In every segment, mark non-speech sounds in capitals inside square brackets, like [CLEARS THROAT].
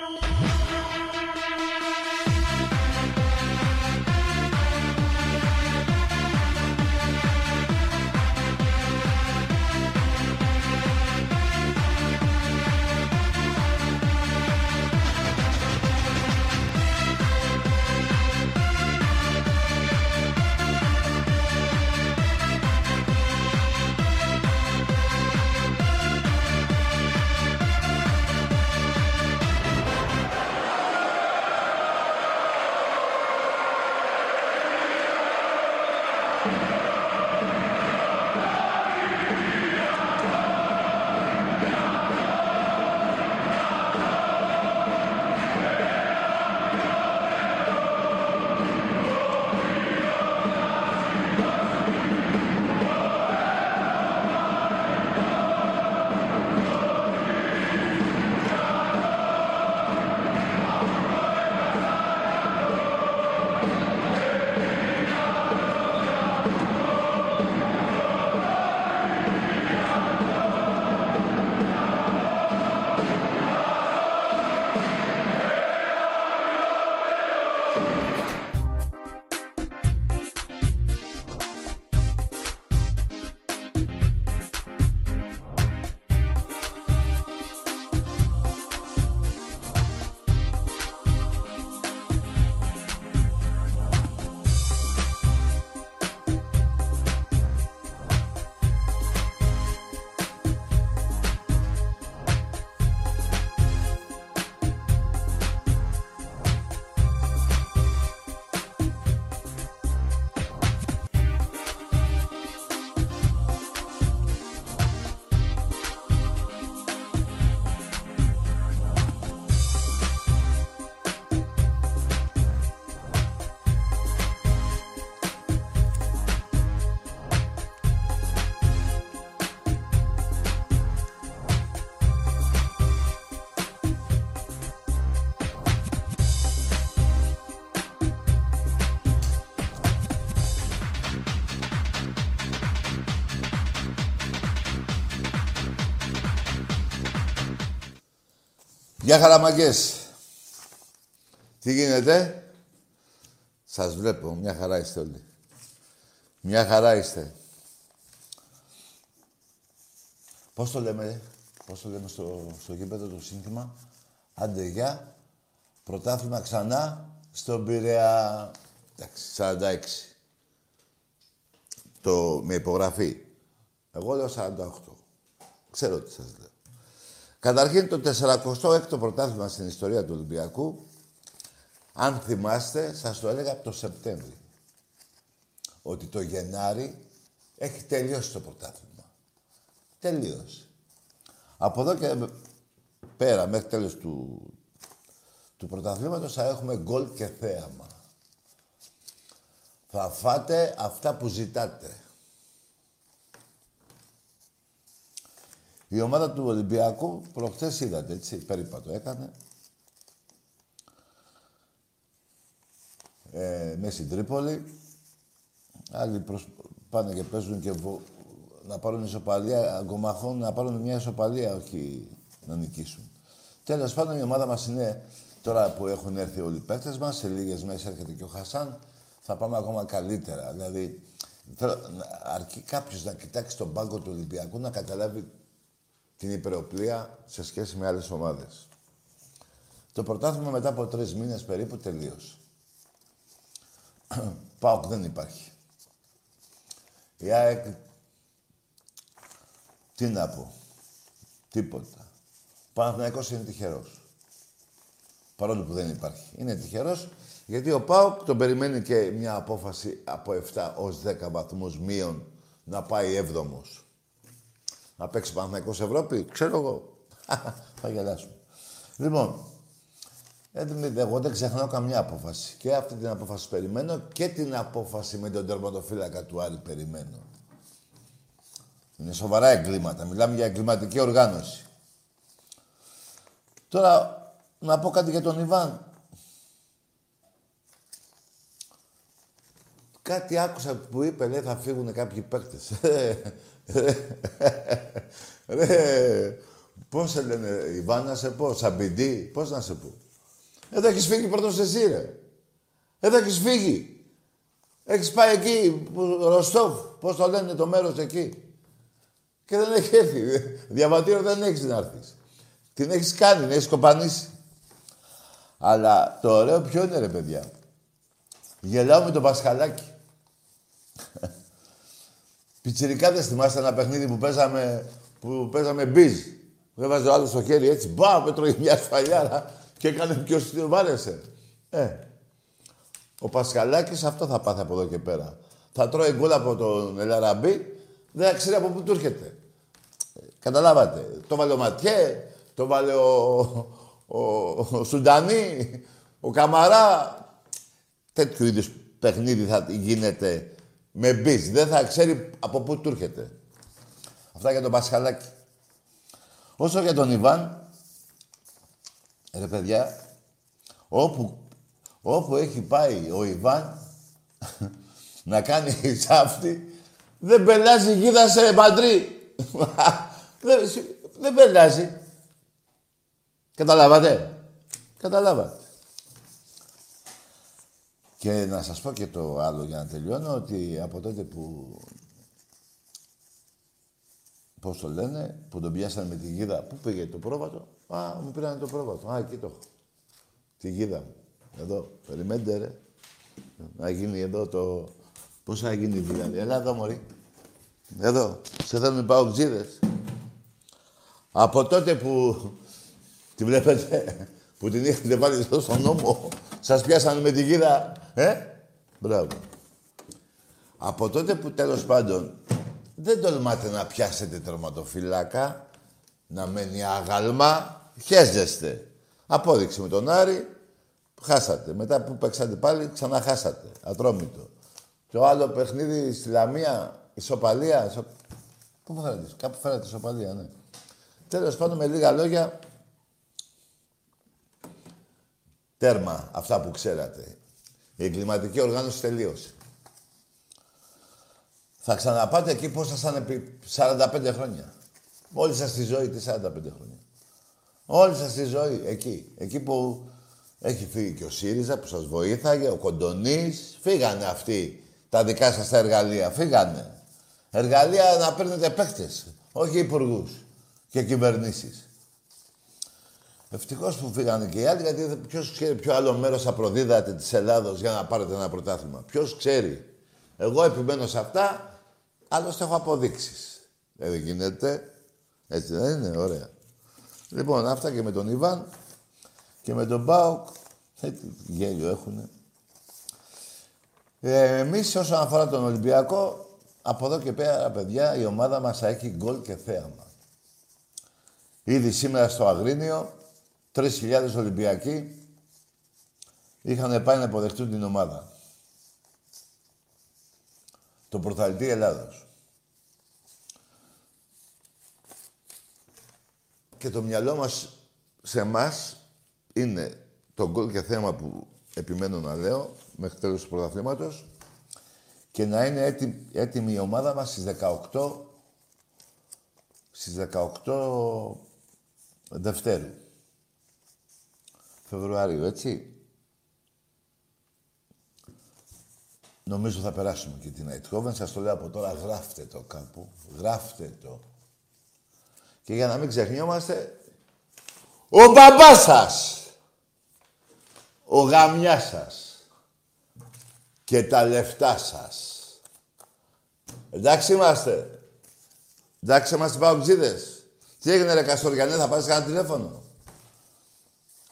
Thank you. Γεια χαραμαγκές. Τι γίνεται; Σας βλέπω. Μια χαρά είστε όλοι. Μια χαρά είστε. Πώς το λέμε, πώς το λέμε στο, στο γήπεδο το σύνθημα; Άντε γεια. Πρωτάθλημα ξανά στον Πειραιά. Εντάξει, 46. Το, με υπογραφή. Εγώ λέω 48. Ξέρω τι σας λέω. Καταρχήν το 46ο πρωτάθλημα στην ιστορία του Ολυμπιακού, αν θυμάστε, σας το έλεγα από το Σεπτέμβρη, ότι το Γενάρη έχει τελειώσει το πρωτάθλημα. Τελείωσε. Από εδώ και πέρα, μέχρι τέλος του, του πρωταθλήματος, θα έχουμε γκολ και θέαμα. Θα φάτε αυτά που ζητάτε. Η ομάδα του Ολυμπιακού προχθές είδατε, έτσι, περίπατο έκανε. Ε, μέσα στην Τρίπολη. Άλλοι πάνε και παίζουν και να πάρουν ισοπαλία, αγκομαχών, να πάρουν μια ισοπαλία, όχι να νικήσουν. Τέλος πάντων, η ομάδα μας είναι τώρα που έχουν έρθει όλοι οι παίκτες μας, σε λίγες μέρες έρχεται και ο Χασάν, θα πάμε ακόμα καλύτερα. Δηλαδή, αρκεί κάποιος να κοιτάξει τον πάγκο του Ολυμπιακού να καταλάβει την υπεροπλία σε σχέση με άλλες ομάδες. Το πρωτάθλημα μετά από τρεις μήνες περίπου τελείωσε. [CLEARS THROAT] Πάοκ δεν υπάρχει. Η ΑΕΚ, τι να πω, τίποτα. Παναθηναϊκός είναι τυχερός. Παρόλο που δεν υπάρχει. Είναι τυχερός γιατί ο ΠΑΟΚ τον περιμένει και μια απόφαση από 7 ως 10 βαθμούς μείον να πάει έβδομος. Να παίξει Παναθηναϊκός Ευρώπη, ξέρω εγώ. θα γελάσουμε. Λοιπόν, εγώ δεν ξεχνάω καμιά απόφαση. Και αυτή την απόφαση περιμένω και την απόφαση με τον τερματοφύλακα του Άρη περιμένω. Είναι σοβαρά εγκλήματα. Μιλάμε για εγκληματική οργάνωση. Τώρα, να πω κάτι για τον Ιβάν. Κάτι άκουσα που είπε, λέει, θα φύγουν κάποιοι παίκτες. [LAUGHS] Ρε, Πώς σε λένε, Ιβάν να σε πω, Σαμπιντή, πώς να σε πω. Εδώ έχεις φύγει πρώτος εσύ, ρε. Εδώ έχεις φύγει. Έχεις πάει εκεί, Ροστόφ, πώς το λένε το μέρος εκεί. Και δεν έχει έρθει. [LAUGHS] Διαβατήριο δεν έχεις να έρθεις. Την έχεις κάνει, την έχεις κοπανίσει. Αλλά το ωραίο ποιο είναι ρε παιδιά. Γελάω με το Πασχαλάκι. [LAUGHS] Πιτσιρικάδες θυμάστε ένα παιχνίδι που παίζαμε, που παίζαμε μπιζ. Έβαζε ο άλλος στο χέρι έτσι, μπα, με τρώει μια σφαλιάρα και έκανε ποιος την βάρεσε. Ε, ο Πασχαλάκης αυτό θα πάθει από εδώ και πέρα. Θα τρώει γκολ από τον Ελαραμπή, δεν θα ξέρει από πού του έρχεται. Καταλάβατε. Το βάλε ο Ματιέ, το βάλε ο, ο, ο Σουντανί, ο Καμαρά. Τέτοιου είδους παιχνίδι θα γίνεται με μπιζ. Δεν θα ξέρει από πού του έρχεται. Αυτά για τον Πασχαλάκη. Όσο για τον Ιβάν, ρε παιδιά, όπου, όπου έχει πάει ο Ιβάν [LAUGHS] να κάνει σάφτη, δεν πελάζει γίδα σε παντρί. [LAUGHS] δεν, δεν πελάζει. Καταλάβατε; Καταλάβατε. Και να σας πω και το άλλο για να τελειώνω, ότι από τότε που... Πώς το λένε, που τον πιάσανε με τη γίδα. Πού πήγε το πρόβατο. Α, μου πήρανε το πρόβατο. Α, εκεί το έχω. Τη γίδα μου. Εδώ. Περιμένετε, ρε. Να γίνει εδώ το... Πώς θα γίνει δηλαδή. Έλα εδώ, μωρή. Εδώ. Σε θέλουν πάω ξύδες. Από τότε που Τη βλέπετε που την είχατε βάλει εδώ στον νόμο. Σας πιάσανε με τη γύρα. Ε, μπράβο. Από τότε που τέλος πάντων δεν τολμάτε να πιάσετε τερματοφύλακα, να μένει άγαλμα, χέζεστε. Απόδειξη με τον Άρη, χάσατε. Μετά που παίξατε πάλι, ξαναχάσατε. Ατρόμητο. Το άλλο παιχνίδι στη Λαμία, ισοπαλία. Ισο... Πού φέρατε, κάπου φέρατε ισοπαλία, ναι. Τέλος πάντων, με λίγα λόγια, Τέρμα αυτά που ξέρατε. Η εγκληματική οργάνωση τελείωσε. Θα ξαναπάτε εκεί πώς ήσασταν επί 45 χρόνια. Όλη σας τη ζωή, τι 45 χρόνια. Όλη σας τη ζωή, εκεί. Εκεί που έχει φύγει και ο ΣΥΡΙΖΑ που σας βοήθαγε, ο Κοντονής. Φύγανε αυτοί τα δικά σας τα εργαλεία. Φύγανε. Εργαλεία να παίρνετε παίχτες, όχι υπουργούς και κυβερνήσεις. Ευτυχώς που φύγανε και οι άλλοι, γιατί ποιος ξέρει ποιο άλλο μέρος θα προδίδατε της Ελλάδος για να πάρετε ένα πρωτάθλημα. Ποιος ξέρει. Εγώ επιμένω σε αυτά, άλλωστε έχω αποδείξεις. Δεν γίνεται. Έτσι δεν είναι, ωραία. Λοιπόν, αυτά και με τον Ιβάν και με τον Μπάουκ. Γέλιο έχουν. Ε, Εμείς όσον αφορά τον Ολυμπιακό, από εδώ και πέρα, παιδιά, η ομάδα μας θα έχει γκολ και θέαμα. Ήδη σήμερα στο Αγρίνιο 3.000 Ολυμπιακοί είχαν πάει να αποδεχτούν την ομάδα. Το πρωταθλητή Ελλάδος. Και το μυαλό μας σε εμά είναι το γκολ και θέμα που επιμένω να λέω μέχρι τέλος του πρωταθλήματος και να είναι έτοιμη, έτοιμη η ομάδα μας στις 18 στις 18 Δευτέρου. Φεβρουάριο, έτσι. Νομίζω θα περάσουμε και την Αιτχόβεν. Σας το λέω από τώρα, γράφτε το κάπου. Γράφτε το. Και για να μην ξεχνιόμαστε, ο μπαμπάς σας, ο γαμιάς σας και τα λεφτά σας. Εντάξει είμαστε. Εντάξει είμαστε παουτζίδες. Τι έγινε ρε Καστοριανέ, θα πάρεις κανένα τηλέφωνο;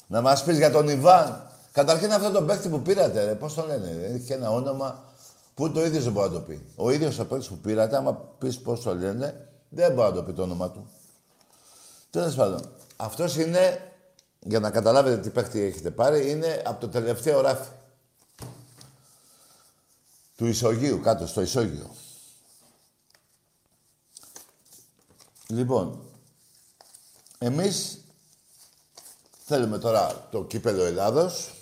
Να μας πεις για τον Ιβάν. Καταρχήν αυτό το παίκτη που πήρατε, ρε, πώς το λένε, έχει ένα όνομα που το ίδιος δεν μπορεί να το πει. Ο ίδιος ο παίκτης που πήρατε, άμα πεις πώς το λένε, δεν μπορεί να το πει το όνομα του. Τέλος πάντων, αυτός είναι, για να καταλάβετε τι παίκτη έχετε πάρει, είναι από το τελευταίο ράφι. Του Ισογείου, κάτω στο Ισόγειο. Λοιπόν, εμείς Θέλουμε τώρα το κύπελο Ελλάδος,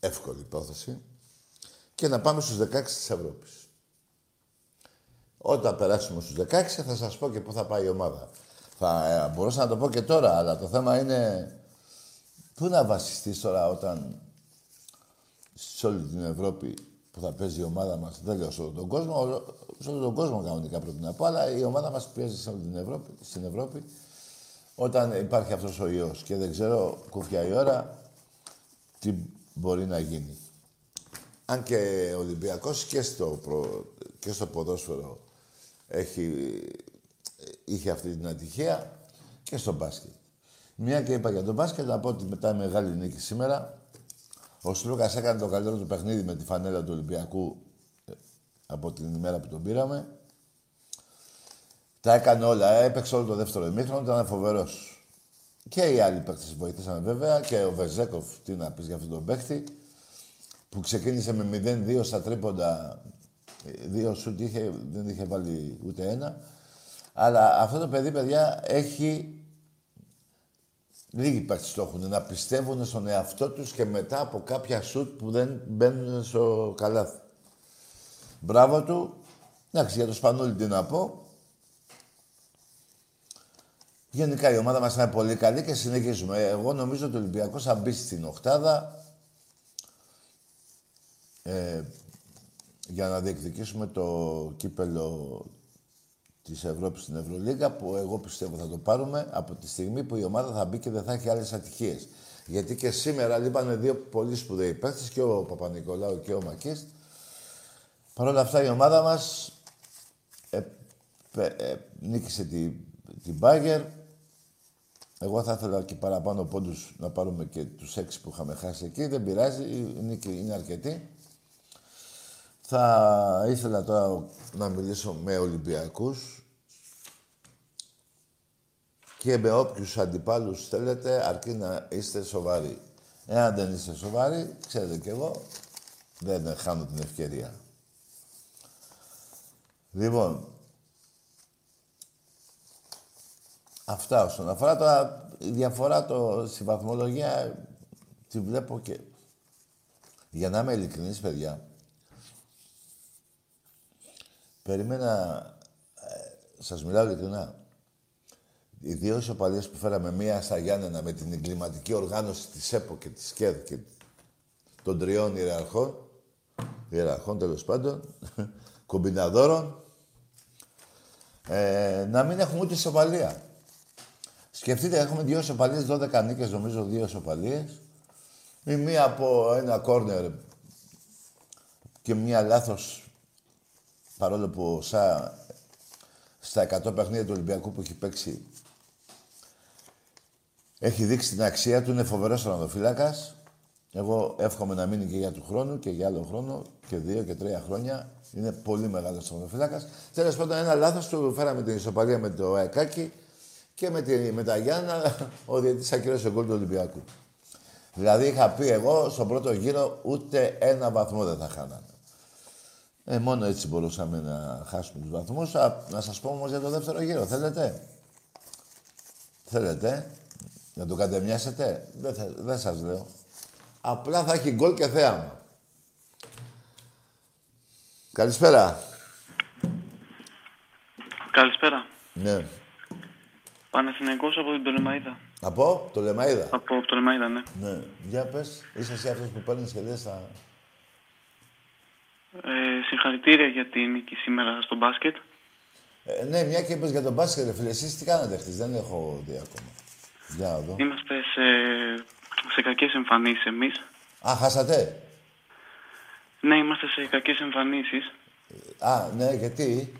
εύκολη υπόθεση, και να πάμε στους 16 της Ευρώπης. Όταν περάσουμε στους 16 θα σας πω και πού θα πάει η ομάδα. Θα ε, μπορούσα να το πω και τώρα, αλλά το θέμα είναι πού να βασιστείς τώρα όταν σε όλη την Ευρώπη που θα παίζει η ομάδα μας, δεν λέω σε όλο τον κόσμο, σε όλο τον κόσμο κανονικά πρέπει να πω, αλλά η ομάδα μας παίζει σε όλη την Ευρώπη, στην Ευρώπη, όταν υπάρχει αυτός ο ιός και δεν ξέρω, κουφιά η ώρα, τι μπορεί να γίνει. Αν και ο Ολυμπιακός και στο, και στο ποδόσφαιρο έχει, είχε αυτή την ατυχία και στο μπάσκετ. Μια και είπα για τον μπάσκετ, να πω ότι μετά η μεγάλη νίκη σήμερα, ο Σλούκας έκανε το καλύτερο του παιχνίδι με τη φανέλα του Ολυμπιακού ε, από την ημέρα που τον πήραμε. Τα έκανε όλα, έπαιξε όλο το δεύτερο ημίχρονο, ήταν φοβερός. Και οι άλλοι παίχτε βοήθησαν βέβαια και ο Βεζέκοφ, τι να πεις για αυτόν τον παίχτη, που ξεκίνησε με 0-2 στα τρίποντα. Δύο σουτ είχε, δεν είχε βάλει ούτε ένα. Αλλά αυτό το παιδί, παιδιά, έχει Λίγοι παίκτες το έχουν, να πιστεύουν στον εαυτό τους και μετά από κάποια σουτ που δεν μπαίνουν στο καλάθι. Μπράβο του. Εντάξει, για το Σπανούλη τι να πω. Γενικά η ομάδα μας είναι πολύ καλή και συνεχίζουμε. Εγώ νομίζω ότι ο Ολυμπιακός θα μπει στην οχτάδα ε, για να διεκδικήσουμε το κύπελο της Ευρώπης στην Ευρωλίγα που εγώ πιστεύω θα το πάρουμε από τη στιγμή που η ομάδα θα μπει και δεν θα έχει άλλες ατυχίες. Γιατί και σήμερα λείπανε δύο πολύ σπουδαίοι παίχτες και ο Παπα-Νικολάου και ο Μακής. Παρ' όλα αυτά η ομάδα μας ε, ε, νίκησε τη, την Μπάγκερ. Εγώ θα ήθελα και παραπάνω πόντους να πάρουμε και τους έξι που είχαμε χάσει εκεί. Δεν πειράζει, η νίκη είναι αρκετή. Θα ήθελα τώρα να μιλήσω με Ολυμπιακούς και με όποιους αντιπάλους θέλετε, αρκεί να είστε σοβαροί. Εάν δεν είστε σοβαροί, ξέρετε κι εγώ, δεν χάνω την ευκαιρία. Λοιπόν, αυτά όσον αφορά τώρα, η διαφορά το, στη βαθμολογία τη βλέπω και... Για να είμαι ειλικρινής, παιδιά, Περιμένα, ε, σας μιλάω ειλικρινά, οι δύο ισοπαλίες που φέραμε, μία στα Γιάννενα με την εγκληματική οργάνωση της ΕΠΟ και της ΚΕΔ και των τριών ιεραρχών, ιεραρχών τέλος πάντων, [LAUGHS] κομπιναδόρων, ε, να μην έχουμε ούτε ισοπαλία. Σκεφτείτε, έχουμε δύο ισοπαλίες, 12 νίκες, νομίζω δύο ισοπαλίες. Η μία από ένα κόρνερ και μία λάθος παρόλο που σα, στα 100 παιχνίδια του Ολυμπιακού που έχει παίξει έχει δείξει την αξία του, είναι φοβερός θερματοφύλακας. Εγώ εύχομαι να μείνει και για του χρόνου και για άλλο χρόνο και δύο και τρία χρόνια. Είναι πολύ μεγάλος θερματοφύλακα. Τέλος πάντων, ένα λάθος του φέραμε την ισοπαλία με το ΑΕΚΑΚΙ και με, τη, με τα Γιάννα ο διαιτητή ακύρωσε γκολ του Ολυμπιακού. Δηλαδή είχα πει εγώ στον πρώτο γύρο ούτε ένα βαθμό δεν θα χάνανε. Ε, μόνο έτσι μπορούσαμε να χάσουμε τους βαθμούς. να σας πω όμως για το δεύτερο γύρο. Θέλετε; Θέλετε; Να το κατεμιάσετε; Δεν, θα, δεν σας λέω. Απλά θα έχει γκολ και θέαμα. Καλησπέρα. Καλησπέρα. Ναι. Παναθηναϊκός από την Τολεμαίδα. Από το Λεμαίδα. Από το Λεμαίδα, ναι. Ναι. Για πες. Είσαι εσύ αυτός που παίρνεις και λες τα... Ε, συγχαρητήρια για την νίκη σήμερα στο μπάσκετ. Ε, ναι, μια και είπες για τον μπάσκετ, φίλε. Εσείς τι κάνατε χθες, δεν έχω δει ακόμα. Για να δω. Είμαστε σε, σε κακές εμφανίσεις εμείς. Α, χάσατε; Ναι, είμαστε σε κακές εμφανίσεις. Α, ναι, γιατί;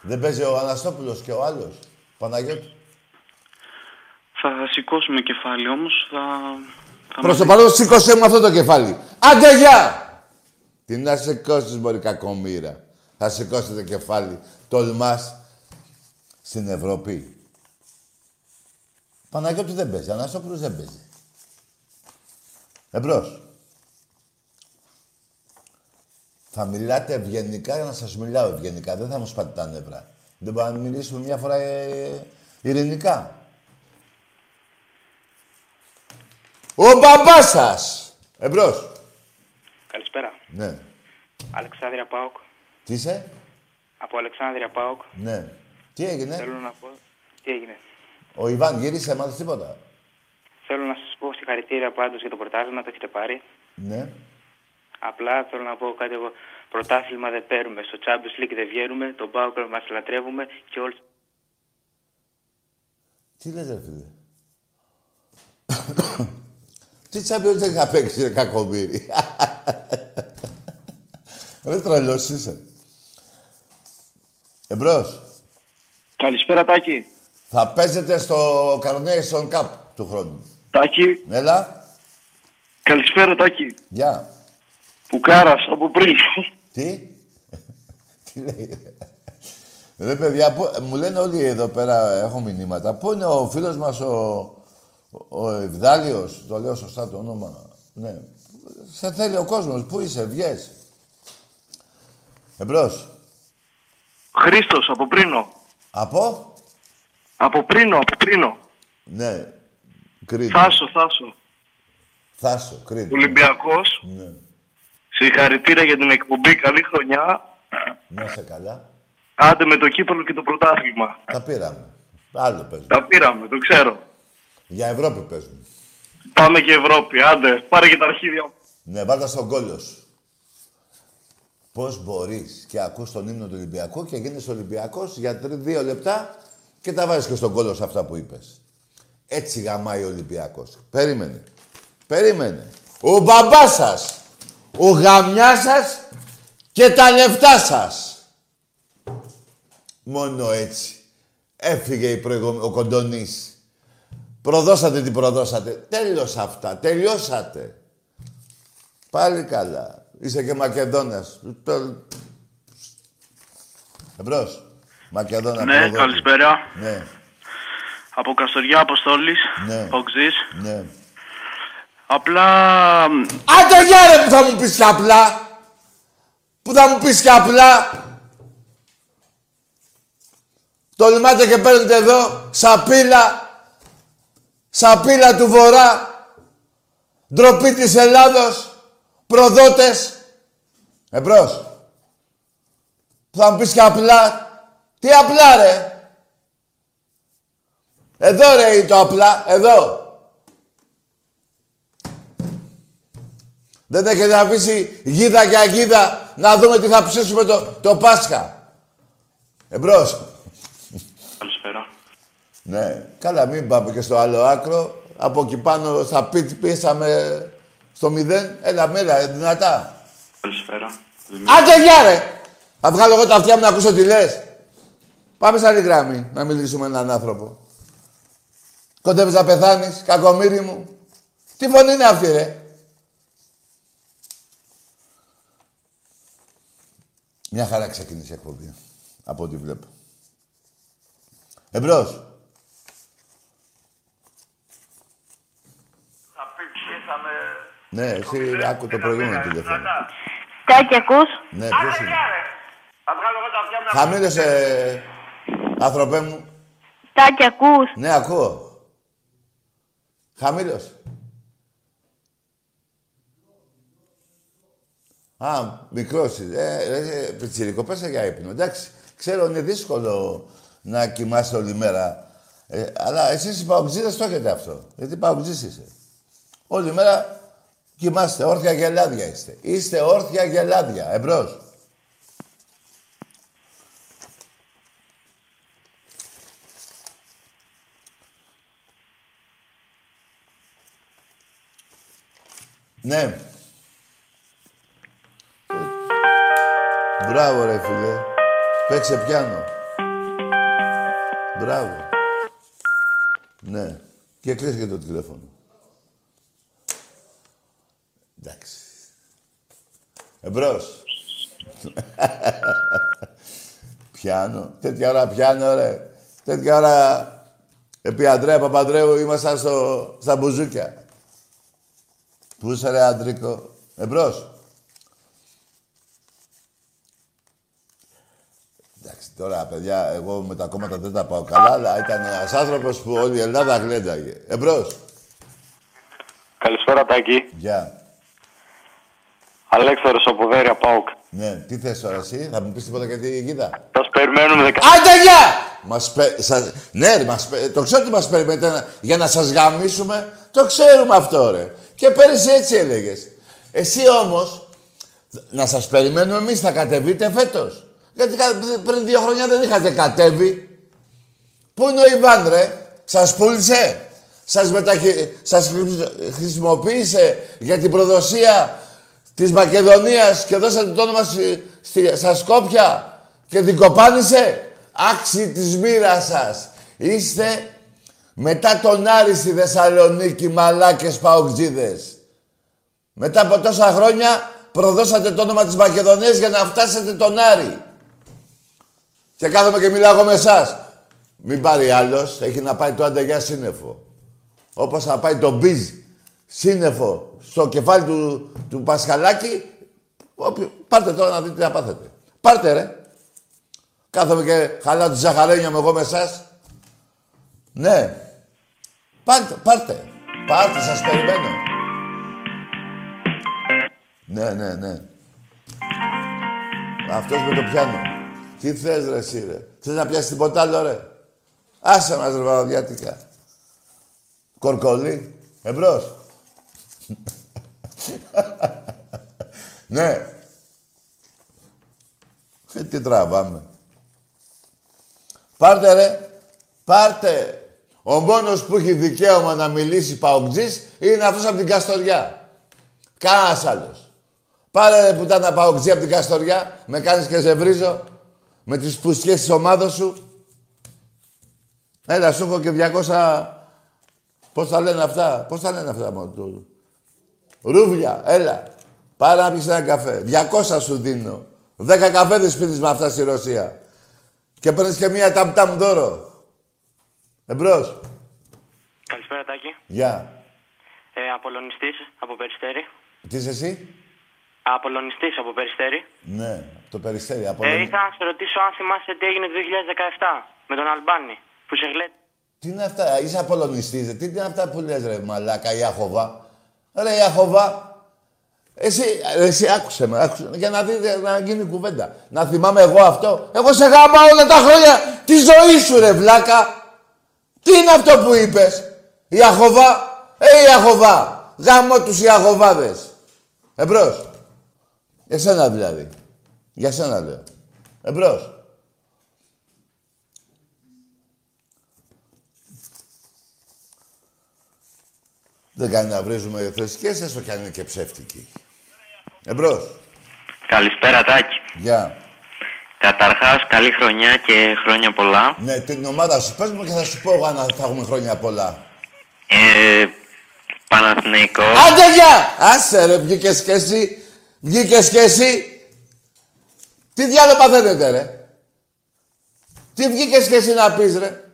Δεν παίζει ο Αναστόπουλος και ο άλλος. Παναγιώτης. Θα σηκώσουμε κεφάλι όμως, θα... θα Προς το παρόν σήκωσέ μου αυτό το κεφάλι. Άντε, γεια! Τι να σηκώσεις, μπορεί κακομήρα. Θα σηκώσετε κεφάλι. Τολμάς στην Ευρώπη. Παναγιώτη δεν παίζει. Αναστόπουλος δεν παίζει. Εμπρός. Θα μιλάτε ευγενικά για να σας μιλάω ευγενικά. Δεν θα μου σπάτε τα νεύρα. Δεν μπορούμε να μιλήσουμε μια φορά ε, ειρηνικά. Ο μπαμπάς σας! Εμπρός. Καλησπέρα. Ναι. Αλεξάνδρεια Πάοκ. Τι είσαι; Από Αλεξάνδρεια Πάοκ. Ναι. Τι έγινε; Θέλω να πω. Τι έγινε; Ο Ιβάν γύρισε, μάθες τίποτα; Θέλω να σας πω συγχαρητήρια πάντως για το πρωτάθλημα, το έχετε πάρει. Ναι. Απλά θέλω να πω κάτι εγώ. Πρωτάθλημα δεν παίρνουμε. Στο Champions League δεν βγαίνουμε. Τον Πάοκ μας λατρεύουμε και όλοι. Τι λες, ρε φίλε; Τι τσάμπιος δεν είχα παίξει, ρε κακομύρι. Ρε τρελός είσαι. Εμπρός. Καλησπέρα Τάκη. Θα παίζετε στο Carnation Cup του χρόνου. Τάκη, Έλα. καλησπέρα Τάκη. Γεια. Πουκάρας από πριν. Τι; Τι λέει. Ρε παιδιά, πού- μου λένε όλοι εδώ πέρα, έχω μηνύματα. Πού είναι ο φίλος μας ο, ο Ευδάλιος, το λέω σωστά το όνομα. Ναι. Σε θέλει ο κόσμος. Πού είσαι, βγες. Εμπρός. Χρήστος από πρίνο. Από; Από πρίνο, από πρίνο. Ναι. Κρήτη. Θάσο, Θάσο. Θάσο, Κρήτη. Ολυμπιακός. Ναι. Συγχαρητήρια για την εκπομπή. Καλή χρονιά. Να είσαι καλά. Άντε με το κύπελο και το πρωτάθλημα. Τα πήραμε. Άλλο παίζουμε. Τα πήραμε, το ξέρω. Για Ευρώπη παίζουμε. Πάμε και Ευρώπη. Άντε, πάρε και τα αρχίδια. Ναι, βάλτα στον κόλλο σου. Πώς μπορείς και ακούς τον ύμνο του Ολυμπιακού και γίνεις Ολυμπιακός για τρι, δύο λεπτά και τα βάζεις και στον κόλλο σου αυτά που είπες. Έτσι γαμάει ο Ολυμπιακός. Περίμενε. Περίμενε. Ο μπαμπάς σας, ο γαμιάς σας και τα λεφτά σας. Μόνο έτσι. Έφυγε η προηγούμενη, ο Κοντονής. Προδώσατε τι προδώσατε. Τέλος αυτά. Τελειώσατε. Πάλι καλά. Είσαι και Μακεδόνας. Το- Εμπρός. Μακεδόνα. Ναι, προδότη. καλησπέρα. Ναι, Από Καστοριά Αποστόλης, Ναι. Οξής. ναι. Απλά Άντε γεια ρε που θα μου πεις και απλά. Που θα μου πεις και απλά. Τολμάτε και παίρνετε εδώ σαπίλα. Σαπίλα του Βορρά. Ντροπή της Ελλάδος. Προδότες. Εμπρός. Που θα μου πεις και απλά. Τι απλά ρε. Εδώ ρε είναι το απλά. Εδώ. Δεν έχετε αφήσει γίδα για γίδα να δούμε τι θα ψήσουμε το, το Πάσχα. Εμπρός. Καλησπέρα. Ναι. Καλά, μην πάμε και στο άλλο άκρο. Από εκεί πάνω στα πίτ πέσαμε στο μηδέν. Έλα, μέρα, δυνατά. Καλησπέρα. Άντε, γεια ρε! Θα βγάλω εγώ τα αυτιά μου να ακούσω τι λες. Πάμε σε άλλη γράμμη να μιλήσουμε με έναν άνθρωπο. Κοντεύεις να πεθάνεις, κακομύρι μου. Τι φωνή είναι αυτή, ρε; Μια χαρά ξεκίνησε η εκπομπή. Από ό,τι βλέπω. Εμπρός. Ναι, εσύ άκου το προηγούμενο τηλέφωνο. Τάκη, ακούς; Ναι, ποιος είναι; Χαμήλωσε, άνθρωπέ μου. Τάκη, ακούς; Ναι, ακούω. Χαμήλωσε. Α, μικρός. Ε, ε, πιτσιρικό, πέσα για ύπνο. Εντάξει, ξέρω είναι δύσκολο να κοιμάσαι όλη μέρα. Ε, αλλά εσείς οι παουτζίδες το έχετε αυτό. Γιατί παουτζής είσαι. Όλη μέρα κοιμάστε. Όρθια γελάδια είστε. Είστε όρθια γελάδια. Εμπρός. Ναι. Μπράβο ρε φίλε. Παίξε πιάνο. Μπράβο. Ναι. Και κλείσε και το τηλέφωνο. Εντάξει. Εμπρός. πιάνο. Τέτοια ώρα πιάνο ρε. Τέτοια ώρα επί Αντρέα Παπαντρέου ήμασταν στο, στα μπουζούκια. Πού είσαι ρε Αντρίκο. Εμπρός. Εντάξει, τώρα παιδιά, εγώ με τα κόμματα δεν τα πάω καλά, αλλά ήταν ένας άνθρωπος που όλη η Ελλάδα γλένταγε. Εμπρός. Καλησπέρα Τάκη. Γεια. Αλέξανδρος από Βέρεια Πάοκ. Ναι, τι θες τώρα εσύ, θα μου πεις τίποτα για τη γίδα; Θα σου περιμένουμε δεκα... Άντε, γεια! Μας πε... σας... Ναι, ρε, μας... πε- το ξέρω ότι μας περιμένετε να- για να σας γαμίσουμε. Το ξέρουμε αυτό, ρε. Και πέρυσι έτσι έλεγες. Εσύ όμως, να σας περιμένουμε εμείς, θα κατεβείτε φέτος; Γιατί κα- πριν δύο χρόνια δεν είχατε κατέβει. Πού είναι ο Ιβάν, ρε; Σας πούλησε; Σας, μεταχει... σας χρησι- χρησιμοποίησε για την προδοσία; Της Μακεδονίας και δώσατε το όνομα στη... στη... στα Σκόπια και την κοπάνισε. Άξιοι της μοίρας σας. Είστε μετά τον Άρη στη Θεσσαλονίκη, μαλάκες παοκτζίδες. Μετά από τόσα χρόνια προδώσατε το όνομα της Μακεδονίας για να φτάσετε τον Άρη. Και κάθομαι και μιλάω εγώ με εσάς. Μην πάρει άλλος, έχει να πάει το αντεγιά σύννεφο. Όπως να πάει το μπιζ σύννεφο στο κεφάλι του, του Πασχαλάκη. όποιο- Πάρτε τώρα να δείτε τι να πάθετε. Πάρτε ρε. Κάθομαι και χαλάω τη ζαχαρένια μου εγώ με εσάς. Ναι. Πάρτε, πάρτε. Πάρτε, σας περιμένω. Ναι, ναι, ναι. Αυτός με το πιάνο. Τι θες ρε εσύ ρε. Θες να πιάσεις τίποτα άλλο ρε. Άσε μας ρε βαραδιάτικα. Κορκολί. Εμπρός. [LAUGHS] ναι. Ε, τι τραβάμε. Πάρτε ρε. Πάρτε. Ο μόνος που έχει δικαίωμα να μιλήσει παοκτζής είναι αυτός από την Καστοριά. Κανένας άλλος. Πάρε ρε πουτάνα παοκτζή από την Καστοριά. Με κάνεις και σε βρίζω. Με τις πουστιές της ομάδος σου. Έλα, σου έχω και 200... Πώς τα λένε αυτά; Πώς τα λένε αυτά μόνο του; Ρούβλια, έλα. Πάρε να πεις ένα καφέ. 200 σου δίνω. 10 καφέδες πίνεις με αυτά στη Ρωσία. Και παίρνεις και μία ταμ-ταμ δώρο. Εμπρός. Καλησπέρα, Τάκη. Γεια. Ε, Απολωνιστής από Περιστέρη. Τι είσαι εσύ; Απολωνιστής από Περιστέρη. Ναι, το περιστέρι. Από Ε, ήθελα να σε ρωτήσω αν θυμάσαι τι έγινε το 2017 με τον Αλμπάνη. Που σε γλέτ. Τι είναι αυτά, είσαι απολωνιστής, ρε. Τι είναι αυτά που λες ρε μαλάκα, Ιαχωβά; Ρε Ιαχωβά, εσύ, ρε, εσύ άκουσε με, άκουσε με, για να δείτε, να γίνει κουβέντα. Να θυμάμαι εγώ αυτό. Εγώ σε γάμα όλα τα χρόνια τη ζωή σου ρε βλάκα. Τι είναι αυτό που είπες, Ιαχωβά; Ε, Ιαχωβά, γάμω τους Ιαχωβάδες. Εμπρός. Για σένα δηλαδή. Για σένα λέω. Εμπρός. Δεν κάνει να βρίζουμε θρησκείες, έστω κι αν είναι και ψεύτικοι. Εμπρός. Καλησπέρα, Τάκη. Γεια. Καταρχάς, καλή χρονιά και χρόνια πολλά. Ναι, την ομάδα σου πες μου και θα σου πω εγώ αν θα έχουμε χρόνια πολλά. Ε, Παναθηναϊκός. Άντε γεια! Άσε ρε, βγήκες και εσύ. Βγήκες και εσύ. Τι διάλογο παθαίνετε ρε; Τι βγήκες και εσύ να πεις ρε;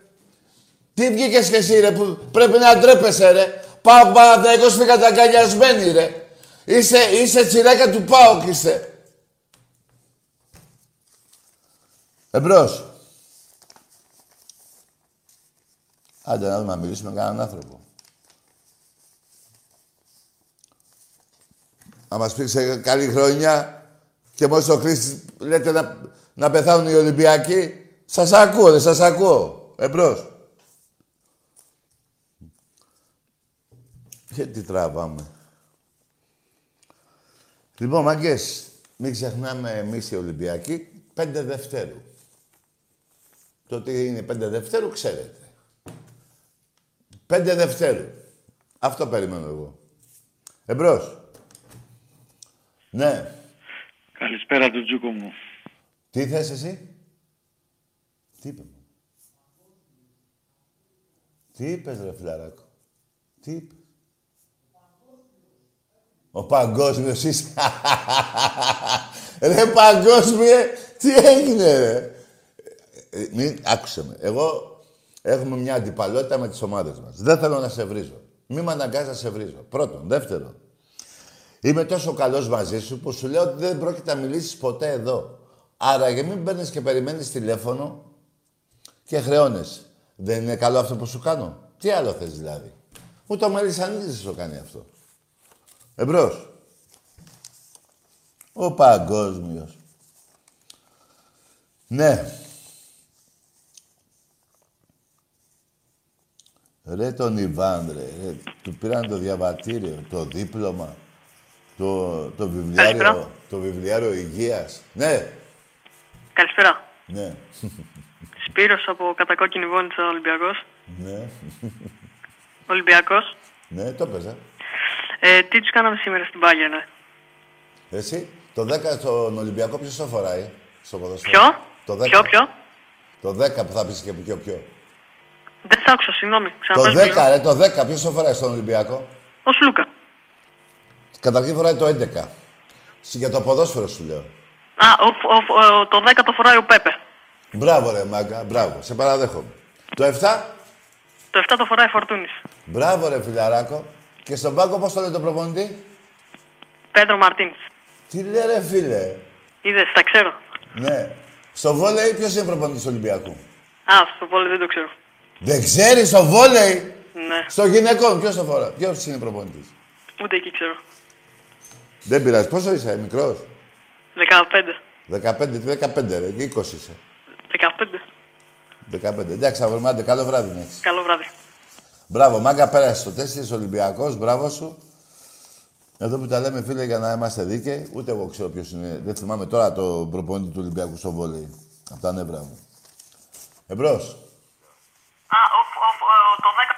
Τι βγήκες και εσύ ρε που πρέπει να ντρέπεσαι ρε; Πάω Παναθηναϊκός φύγατε αγκαλιασμένοι ρε. Είσαι, είσαι τσιρέκα του ΠΑΟΚ είστε. Εμπρός. Άντε να δούμε να μιλήσουμε με κανέναν άνθρωπο. Να μας πεις σε καλή χρονιά και μόλις το κλείσει λέτε να, να πεθάνουν οι Ολυμπιακοί. Σας ακούω, δεν σας ακούω. Εμπρός. Και τι τραβάμε. Λοιπόν, μαγκές, μην ξεχνάμε εμείς οι Ολυμπιακοί, 5 Δευτέρου. Το ότι είναι 5 Δευτέρου, ξέρετε. 5 Δευτέρου. Αυτό περιμένω εγώ. Εμπρός. Ναι. Καλησπέρα του Τζούκο μου. Τι θες εσύ; Τι είπες; Τι είπες ρε φιλαράκο; Τι είπες; Ο παγκόσμιος είσαι. ρε παγκόσμιε, τι έγινε ρε. Ε, Μην, άκουσε με. Εγώ έχουμε μια αντιπαλότητα με τις ομάδες μας. Δεν θέλω να σε βρίζω. Μη με αναγκάζεις να σε βρίζω. Πρώτον. Δεύτερον. Είμαι τόσο καλός μαζί σου που σου λέω ότι δεν πρόκειται να μιλήσεις ποτέ εδώ. Άρα για μην παίρνεις και περιμένεις τηλέφωνο και χρεώνεσαι. Δεν είναι καλό αυτό που σου κάνω. Τι άλλο θες δηλαδή. Ούτε ο Μελισσανίδης σου κάνει αυτό. Εμπρός. Ο παγκόσμιος. Ναι. Ρε τον Ιβάν, ρε, ρε. Του πήραν το διαβατήριο, το δίπλωμα, το, το βιβλιάριο, Καλησπέρα. το βιβλιάριο υγείας. Ναι, Καλησπέρα. ναι, Σπύρος από κατακόκκινη Βόνιτσα Ολυμπιακός. ναι, Ολυμπιακός. ναι, το έπαιζα. Ε, τι τους κάναμε σήμερα στην Πάγια, ναι. Εσύ, το 10 στον Ολυμπιακό ποιος το φοράει στο ποδόσφαιρο; Ποιο; Το 10. Ποιο, ποιο; Το 10 που θα πεις και ποιο, ποιο. Δεν σ' άκουσα, συγγνώμη. Το Ξαναπες 10, λίγο. ρε, το 10, ποιος το φοράει στον Ολυμπιακό; Ο Σλούκα. Καταρχήν φοράει το 11. Συ- Για το ποδόσφαιρο σου λέω. Α, ο, ο, ο- το 10 το φοράει ο Πέπε. Μπράβο ρε μάγκα, μπράβο, σε παραδέχομαι. Το 7, Το 7 το φοράει Φορτούνης. μπράβο ρε φιλαράκο. Και στον πάγκο πώς το λέει το προπονητή; Πέντρο Μαρτίνς. Τι λέει ρε φίλε; Είδες, τα ξέρω. Ναι. Στο βόλεϊ ποιος είναι προπονητής του Ολυμπιακού; Α, στο πόλι δεν το ξέρω. Δεν ξέρεις στο βόλεϊ; Ναι, Στο γυναικών ποιος το φορά. Ποιος είναι προπονητής; ούτε εκεί ξέρω. Δεν πειράζει. Πόσο είσαι, μικρός; 15. 15, τι 15 ρε, 20 είσαι. 15. 15. Εντάξει, αγορμάτε, καλό βράδυ να έχεις. Καλό βράδυ. Μπράβο, μάγκα πέρασε το τεστ, είσαι Ολυμπιακός, μπράβο σου. Εδώ που τα λέμε φίλε για να είμαστε δίκαιοι, ούτε εγώ ξέρω ποιος είναι. Δεν θυμάμαι τώρα το προπονητή του Ολυμπιακού στο βόλεϊ. Από τα νεύρα μου. Εμπρός. Α, ο, ο, ο, το 10.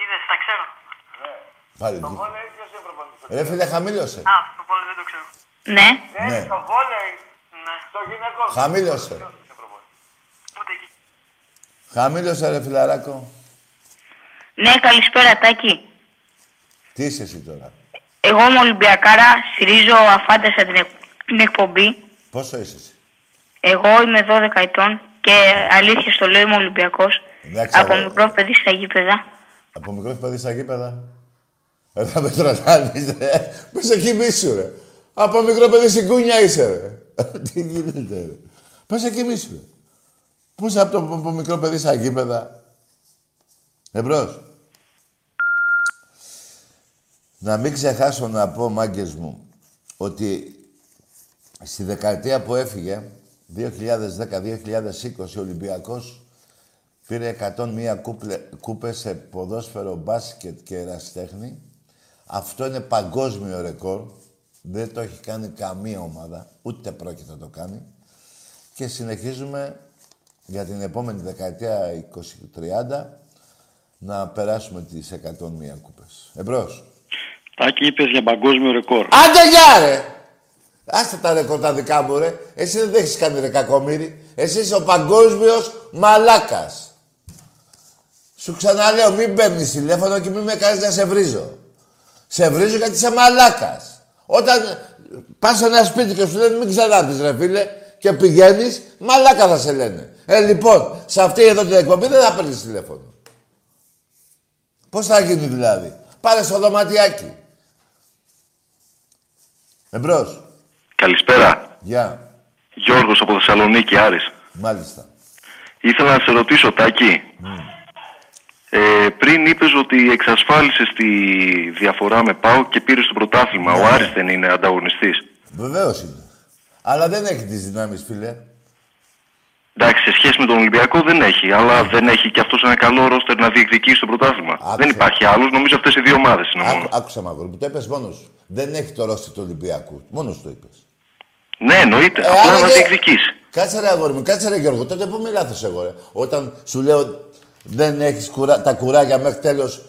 Είδες, τα ξέρω. Πάλι. Το βόλεϊ ποιος είναι προπονητής. Ρε φίλε, χαμήλωσε. Α, το πόλι δεν το ξέρω. Ναι. Ναι. Χαμήλωσε. Ούτε εκεί. Χαμήλωσε ρε φιλαράκο. Ναι, καλησπέρα, Τάκη. Τι είσαι εσύ τώρα; Εγώ είμαι Ολυμπιακάρα, στηρίζω αφάνταστα την, εκ- την εκπομπή. Πόσο είσαι εσύ; Εγώ είμαι 12 ετών και αλήθεια στο λέω είμαι Ολυμπιακός. Εντάξει, Από αλλά- μικρό παιδί στα γήπεδα. Από μικρό παιδί στα γήπεδα. Ε, θα με τρελάνεις, ρε. Πού σε κοιμήσου, ρε. Από μικρό παιδί στην κούνια είσαι, ρε. [LAUGHS] Τι γίνεται, ρε. Πού σε κοιμήσου, ρε. Πού είσαι από το από μικρό παιδί στα γήπεδα. Εμπρός. Να μην ξεχάσω να πω, μάγκες μου, ότι στη δεκαετία που έφυγε, 2010-2020, ο Ολυμπιακός πήρε 101 κούπλε, κούπες σε ποδόσφαιρο, μπάσκετ και εραστέχνη. Αυτό είναι παγκόσμιο ρεκόρ. Δεν το έχει κάνει καμία ομάδα, ούτε πρόκειται να το κάνει. Και συνεχίζουμε για την επόμενη δεκαετία 20-30 να περάσουμε τις 101 κούπες. Εμπρός. Τάκη, είπες για παγκόσμιο ρεκόρ. Άντε γεια ρε! Άστε τα ρεκόρ τα δικά μου ρε. Εσύ δεν έχεις κάνει ρε κακομύρι. Εσύ είσαι ο παγκόσμιος μαλάκας. Σου ξαναλέω μην παίρνεις τηλέφωνο και μην με κάνεις να σε βρίζω. Σε βρίζω γιατί είσαι μαλάκας. Όταν πας σε ένα σπίτι και σου λένε μην ξανάρθεις ρε φίλε και πηγαίνεις, μαλάκα θα σε λένε. Ε, λοιπόν, σε αυτή εδώ την εκπομπή δεν θα παίρνεις τηλέφωνο. Πώς θα γίνει δηλαδή; Πάρε στο δωματιάκι. Εμπρός. Καλησπέρα. Γεια. Γιώργος από Θεσσαλονίκη, Άρης. Μάλιστα. Ήθελα να σε ρωτήσω, Τάκη. Ε, πριν είπες ότι εξασφάλισες τη διαφορά με ΠΑΟ και πήρες το πρωτάθλημα. Ο Άρης δεν είναι ανταγωνιστής. Βεβαίως είναι. Αλλά δεν έχει τις δυνάμεις, φίλε. Εντάξει, σε σχέση με τον Ολυμπιακό δεν έχει, αλλά δεν έχει και αυτός ένα καλό ρόστερ να διεκδικήσει το πρωτάθλημα. Άκουσα. Δεν υπάρχει άλλος, νομίζω αυτές οι δύο ομάδες είναι μόνος. Άκου, άκουσα μαύρο μου, το είπες μόνος σου. Δεν έχει το ρόστι του Ολυμπιακού. Μόνος το είπες. Ναι, εννοείται. Ε, Απλά άρα να και- διεκδικήσει. Κάτσε ρε αγόρι μου, κάτσε ρε Γιώργο. Τότε πού λάθος εγώ ρε. Όταν σου λέω δεν έχεις κουρά, τα κουράγια μέχρι τέλος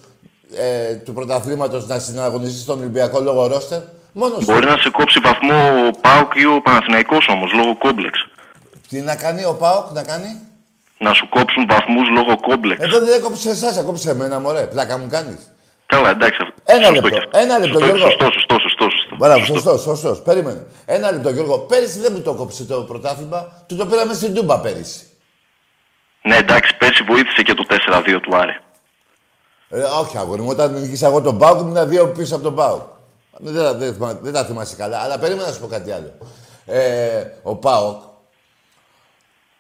ε, του πρωταθλήματος να συναγωνιστείς στον Ολυμπιακό λόγω ρόστερ. Μόνος σου. Μπορεί να σε κόψει βαθμό ο ΠΑΟΚ ή ο Παναθηναϊκός όμως, λόγω κόμπλεξ. Τι να κάνει ο Πάοκ, να κάνει; Να σου κόψουν βαθμούς λόγω κόμπλεξ. Εδώ δεν έκοψες εσάς, έκοψες εμένα μωρέ. Πλάκα μου κάνεις. Καλά, εντάξει. αυτό- Ένα σωστό λεπτό, και αυτό. ένα λεπτό, Σωστό, Γιώργο. Σωστό, σωστό, σωστό. σωστό. Μπράβο, σωστό, σωστό. Περίμενε. Ένα λεπτό, Γιώργο. Πέρυσι δεν μου το κόψε το πρωτάθλημα. Του το πήραμε στην Τούμπα πέρυσι. Ναι, εντάξει, πέρσι βοήθησε και το 4-2 του Άρη. Ε, όχι, αγόρι μου. Όταν νικήσα εγώ τον Πάουκ, ήμουν δύο πίσω από τον Πάουκ. Δεν, δεν, δεν, θυμά- δεν τα θυμάσαι καλά, αλλά περίμενα να σου πω κάτι άλλο. Ε, ο Πάοκ,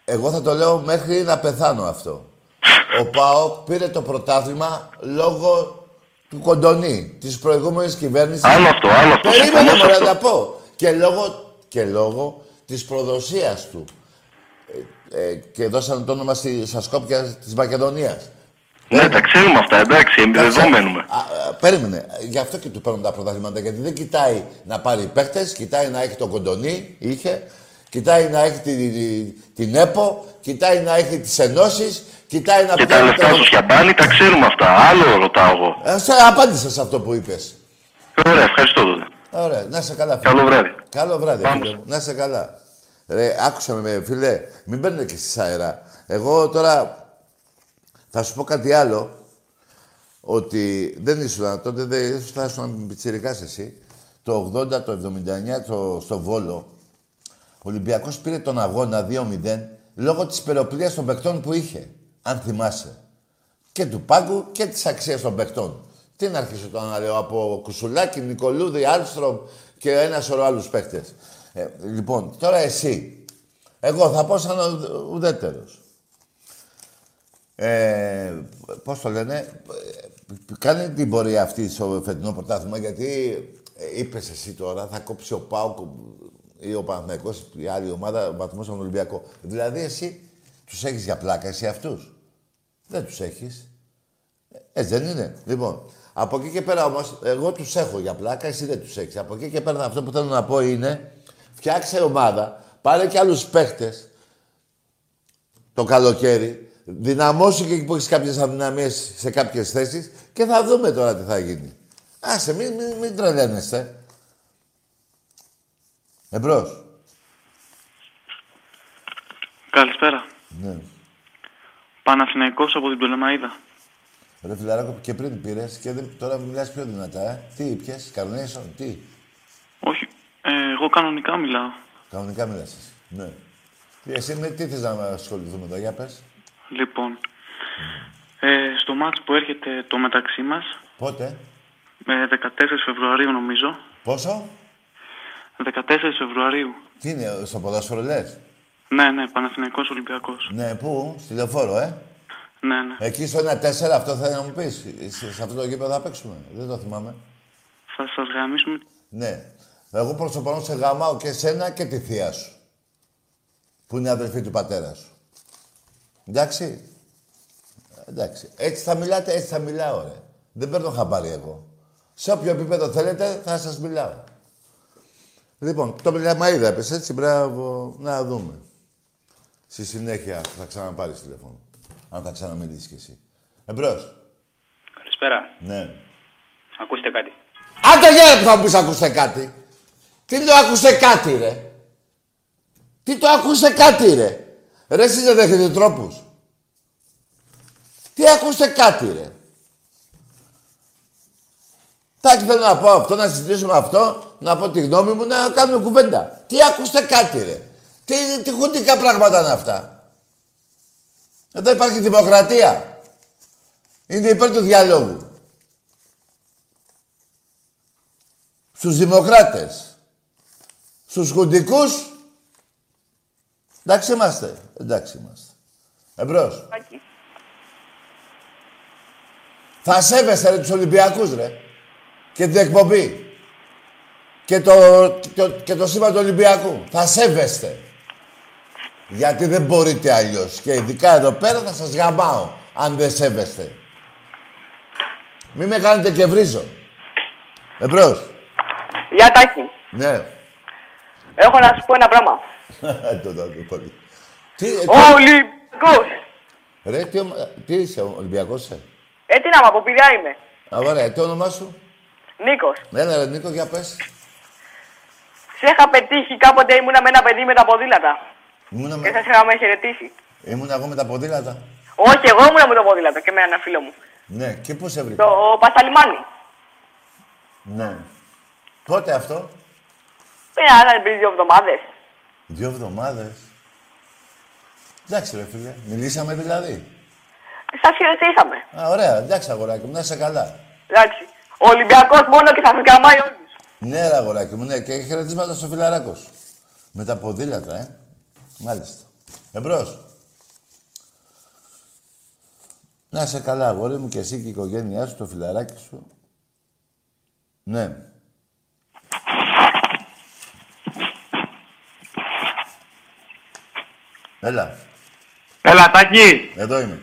εγώ θα το λέω μέχρι να πεθάνω αυτό. [LAUGHS] Ο Πάοκ πήρε το πρωτάθλημα λόγω του Κοντονή, της προηγούμενης κυβέρνησης. Άλλο αυτό, άλλο αυτό. Περίμενε συμφωνώ σε μωρέ, αυτό. να πω. Και λόγω, και λόγω της προδοσίας του. Ε, ε, και δώσανε το όνομα στη, στα Σκόπια της Μακεδονίας. Ναι, τα ξέρουμε αυτά, εντάξει, εμείς εδώ μένουμε. Α, α, περίμενε. Γι' αυτό και του παίρνουν τα πρωταθλήματα. Γιατί δεν κοιτάει να πάρει παίχτε, κοιτάει να έχει τον κοντονί, είχε, κοιτάει να έχει τη- τη- την ΕΠΟ, κοιτάει να έχει τις ενώσεις, κοιτάει να Και τα πιάνει λεφτά τον- στο σιαμπάνι τα ξέρουμε αυτά. Άλλο ρωτάω εγώ. Ε, σε απάντησα σε αυτό που είπες. Ωραία, ευχαριστώ τότε. Ωραία, να σε καλά. φίλε. Καλό βράδυ. Καλό βράδυ, Πάμε. φίλε μου. Να σε καλά. Ρε, άκουσα με, φίλε, μην μπαίνετε και στη αέρα. Εγώ τώρα θα σου πω κάτι άλλο. Ότι δεν ήσουν τότε, δεν θα ήσουν πιτσιρικάς εσύ. Το 80, το 79, το, στο Βόλο, ο Ολυμπιακός πήρε τον αγώνα 2-0 λόγω της περοπλίας των παικτών που είχε. Αν θυμάσαι. Και του πάγκου και της αξίας των παικτών. Τι να αρχίσω τώρα να λέω από Κουσουλάκη, Νικολούδη, Άλστρομ και ένα σωρό άλλους παίκτες. Ε, λοιπόν, τώρα εσύ. Εγώ θα πω σαν ουδ- ουδέτερος. Ε, πώς το λένε, ε, κάνει την πορεία αυτή στο φετινό πρωτάθλημα γιατί ε, είπες εσύ τώρα θα κόψει ο Πάουκ ή ο Παναθηναϊκός η άλλη ομάδα βαθμός στον Ολυμπιακό. Δηλαδή εσύ τους έχεις για πλάκα εσύ αυτούς; Δεν τους έχεις. Έτσι δεν είναι. Λοιπόν, από εκεί και πέρα όμως, εγώ τους έχω για πλάκα, εσύ δεν τους έχεις. Από εκεί και πέρα αυτό που θέλω να πω είναι, φτιάξε ομάδα, πάρε και άλλους παίχτες, το καλοκαίρι, δυναμώσου και εκεί που έχεις κάποιες αδυναμίες σε κάποιες θέσεις και θα δούμε τώρα τι θα γίνει. Άσε, μην, μην, μην τρελαίνεστε. Εμπρός. Καλησπέρα. Ναι. Παναθηναϊκός από την Πτολεμαίδα. Ρε φιλαράκο, και πριν πήρες και δεν, τώρα μιλάς πιο δυνατά, ε. Τι ήπιες, Carnation, τι; Όχι, ε, εγώ κανονικά μιλάω. Κανονικά μιλάς εσύ. Ναι. Τι, Εσύ με τι θες να ασχοληθούμε εδώ, για πες. Λοιπόν, ε, στο μάτς που έρχεται το μεταξύ μας, Πότε, ε, 14 Φεβρουαρίου νομίζω, πόσο, 14 Φεβρουαρίου. τι είναι, στο ποδόσφαιρο λες; Ναι, ναι, Παναθηναϊκός Ολυμπιακός. Ναι, πού, στη λεωφόρο, ε; Ναι, ναι. Εκεί στο 1-4 αυτό θα να μου πεις. Σε, σε αυτό το γήπεδο θα παίξουμε. Δεν το θυμάμαι. Θα σας γαμίσουμε. Ναι. Εγώ προς το παρόν σε γαμάω και σένα και τη θεία σου. Που είναι αδελφή του πατέρα σου. Εντάξει; Εντάξει. Έτσι θα μιλάτε, έτσι θα μιλάω, ρε. Δεν παίρνω χαμπάρι εγώ. Σε όποιο επίπεδο θέλετε, θα σας μιλάω. Λοιπόν, το Πελαμαίδα έπεσε έτσι, μπράβο. Να δούμε. Στη συνέχεια θα ξαναπάρεις τηλέφωνο. Αν θα ξαναμιλήσεις κι εσύ. Εμπρός. Καλησπέρα. Ναι. Ακούστε κάτι. Άντε για ρε που θα μου πεις ακούστε κάτι. Τι το ακούστε κάτι ρε; Τι το ακούστε κάτι ρε; Ρε εσείς δεν δέχετε τρόπους. Τι ακούστε κάτι ρε; Τάκι θέλω να πω αυτό, να συζητήσουμε αυτό, να πω τη γνώμη μου, να κάνουμε κουβέντα. Τι ακούστε κάτι ρε. Τι, τι χουντικά πράγματα είναι αυτά. Εδώ υπάρχει δημοκρατία. Είναι υπέρ του διαλόγου. Στους δημοκράτες. Στους χουντικούς. Εντάξει είμαστε. Εντάξει είμαστε. Εμπρός. Θα σέβεστε ρε τους Ολυμπιακούς ρε. Και την εκπομπή. Και το, και το, και το σήμα του Ολυμπιακού. Θα σέβεστε. Γιατί δεν μπορείτε αλλιώς. Και ειδικά εδώ πέρα θα σας γαμάω. Αν δεν σέβεστε. Μη με κάνετε και βρίζω. Εμπρός. Γεια Τάκη. Ναι. Έχω να σου πω ένα πράγμα. [LAUGHS] το δω πολύ. Τι, Ο τι, Ολυμπιακός. ρε, τι, ομα- τι είσαι, Ολυμπιακός είσαι; Ε, τι να μου, από πηδιά είμαι. Α, ωραία, τι όνομά σου; Νίκος. Έλα ρε Νίκο, για πες. Σε είχα πετύχει κάποτε ήμουνα με ένα παιδί με τα ποδήλατα. Ήμουνα, Και με... σας είχαμε χαιρετήσει. Ήμουνα εγώ με τα ποδήλατα. Όχι, εγώ ήμουνα με το ποδήλατο και με ένα φίλο μου. Ναι, και πού σε βρήκα. Το Πασταλιμάνι. Ναι. Πότε αυτό; Πήρα πριν δύο εβδομάδες. Δύο εβδομάδες. Εντάξει ρε φίλε, μιλήσαμε δηλαδή. Σας χαιρετήσαμε. Α, ωραία, εντάξει αγοράκι μου, να είσαι καλά. Εντάξει. Ο Ολυμπιακός μόνο και θα σας γαμάει όλους. Ναι, ρε αγοράκι μου, ναι, και χαιρετίσματα στο φιλαράκος σου. Με τα ποδήλατα, ε. Μάλιστα. Εμπρός. Να είσαι καλά, αγόρι μου, και εσύ και η οικογένειά σου, το φιλαράκι σου. Ναι. Έλα, Έλα, Τάκη. εδώ είμαι.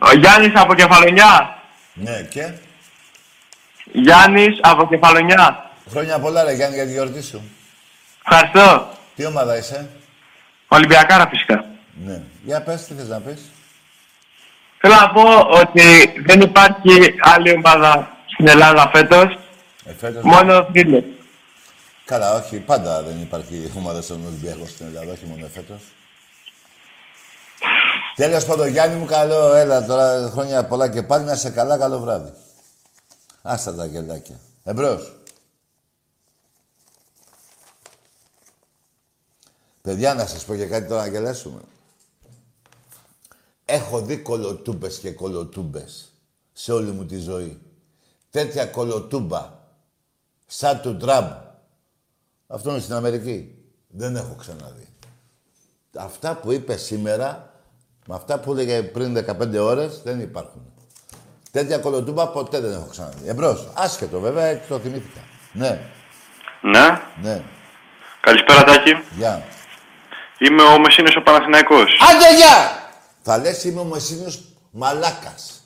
Ο Γιάννης από Κεφαλονιά. Ναι, και; Γιάννης από Κεφαλονιά. Χρόνια πολλά, ρε Γιάννη, για τη γιορτή σου. Ευχαριστώ. Τι ομάδα είσαι; Ολυμπιακάρα φυσικά. Ναι. Για πες, τι θες να πεις. Θέλω να πω ότι δεν υπάρχει άλλη ομάδα στην Ελλάδα φέτος. Ε, φέτος... Μόνο φίλε. Καλά, όχι. Πάντα δεν υπάρχει ομάδα στον Ολυμπιακό στην Ελλάδα, όχι μόνο φέτος. Τέλος πάντων, Γιάννη μου, καλό, έλα τώρα χρόνια πολλά και πάλι να σε καλά, καλό βράδυ. Άστα τα γελάκια. Εμπρός. Παιδιά, να σας πω και κάτι τώρα να γελάσουμε. Έχω δει κολοτούμπες και κολοτούμπες σε όλη μου τη ζωή. Τέτοια κολοτούμπα, σαν του Τραμπ. Αυτό είναι στην Αμερική. Δεν έχω ξαναδεί. Αυτά που είπε σήμερα, με αυτά που έλεγε πριν 15 ώρες, δεν υπάρχουν. Τέτοια κολοτούμπα ποτέ δεν έχω ξαναδεί. Εμπρός. Άσχετο βέβαια, έτσι το θυμήθηκα. Ναι, Ναι. ναι. Καλησπέρα Τάκη. Γεια. Είμαι ο Μεσίνος ο Παναθηναϊκός. Άντε, γεια! Θα λες είμαι ο Μεσίνος μαλάκας.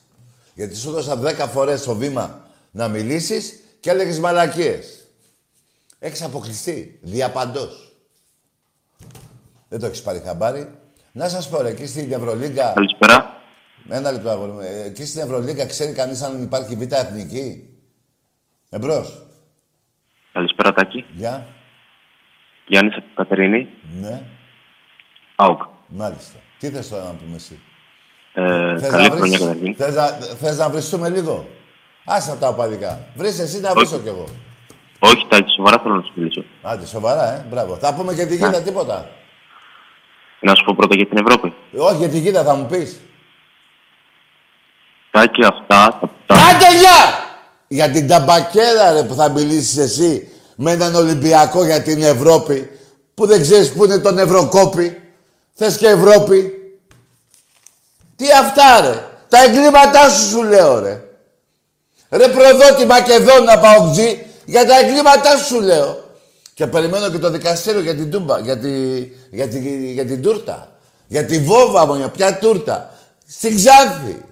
Γιατί σου έδωσα 10 φορές το βήμα να μιλήσεις και έλεγες μαλακίες. Έχεις αποκλειστεί. Διαπαντός. Δεν το έχεις πάρει χαμπάρι. Να σας πω, ρε, εκεί στην Ευρωλίγκα... Καλησπέρα. Ένα λεπτό, αγόρι μου. Ε, Εκεί στην Ευρωλίγκα ξέρει κανείς αν υπάρχει β' εθνική; Εμπρός. Καλησπέρα Τάκη. Γεια. Γιάννης από Κατερίνη. Ναι. ΑΟΚ. Μάλιστα. Τι θες τώρα να πούμε εσύ; Ε, Θες καλή να χρονιά βρεις, καταρχήν. θες να, θες να βριστούμε λίγο; Άσε τα οπαδικά. Βρεις εσύ να βρίσω κι εγώ. Όχι Τάκη, σοβαρά θέλω να σου μιλήσω. Άντε, σοβαρά, ε. Μπράβο. Θα πούμε και τη γίδα, τίποτα. Να σου πω πρώτα για την Ευρώπη. Όχι, για τη γίδα θα μου πεις. Τάκη, αυτά τα... τα... Άντε, γεια! Για την ταμπακέρα, ρε, που θα μιλήσεις εσύ με έναν Ολυμπιακό για την Ευρώπη, που δεν ξέρεις που είναι τον Ευρωκόπη. Θες και Ευρώπη. Τι αυτά, ρε. Τα εγκλήματά σου σου λέω, ρε. Ρε προδότη Μακεδόνα Παοκτζή, για τα εγκλήματά σου σου λέω. Και περιμένω και το δικαστήριο για την τούμπα, για, τη, για, τη, για την τούρτα. Για τη βόβα μου, για ποια τούρτα. Στην Ξάνθη.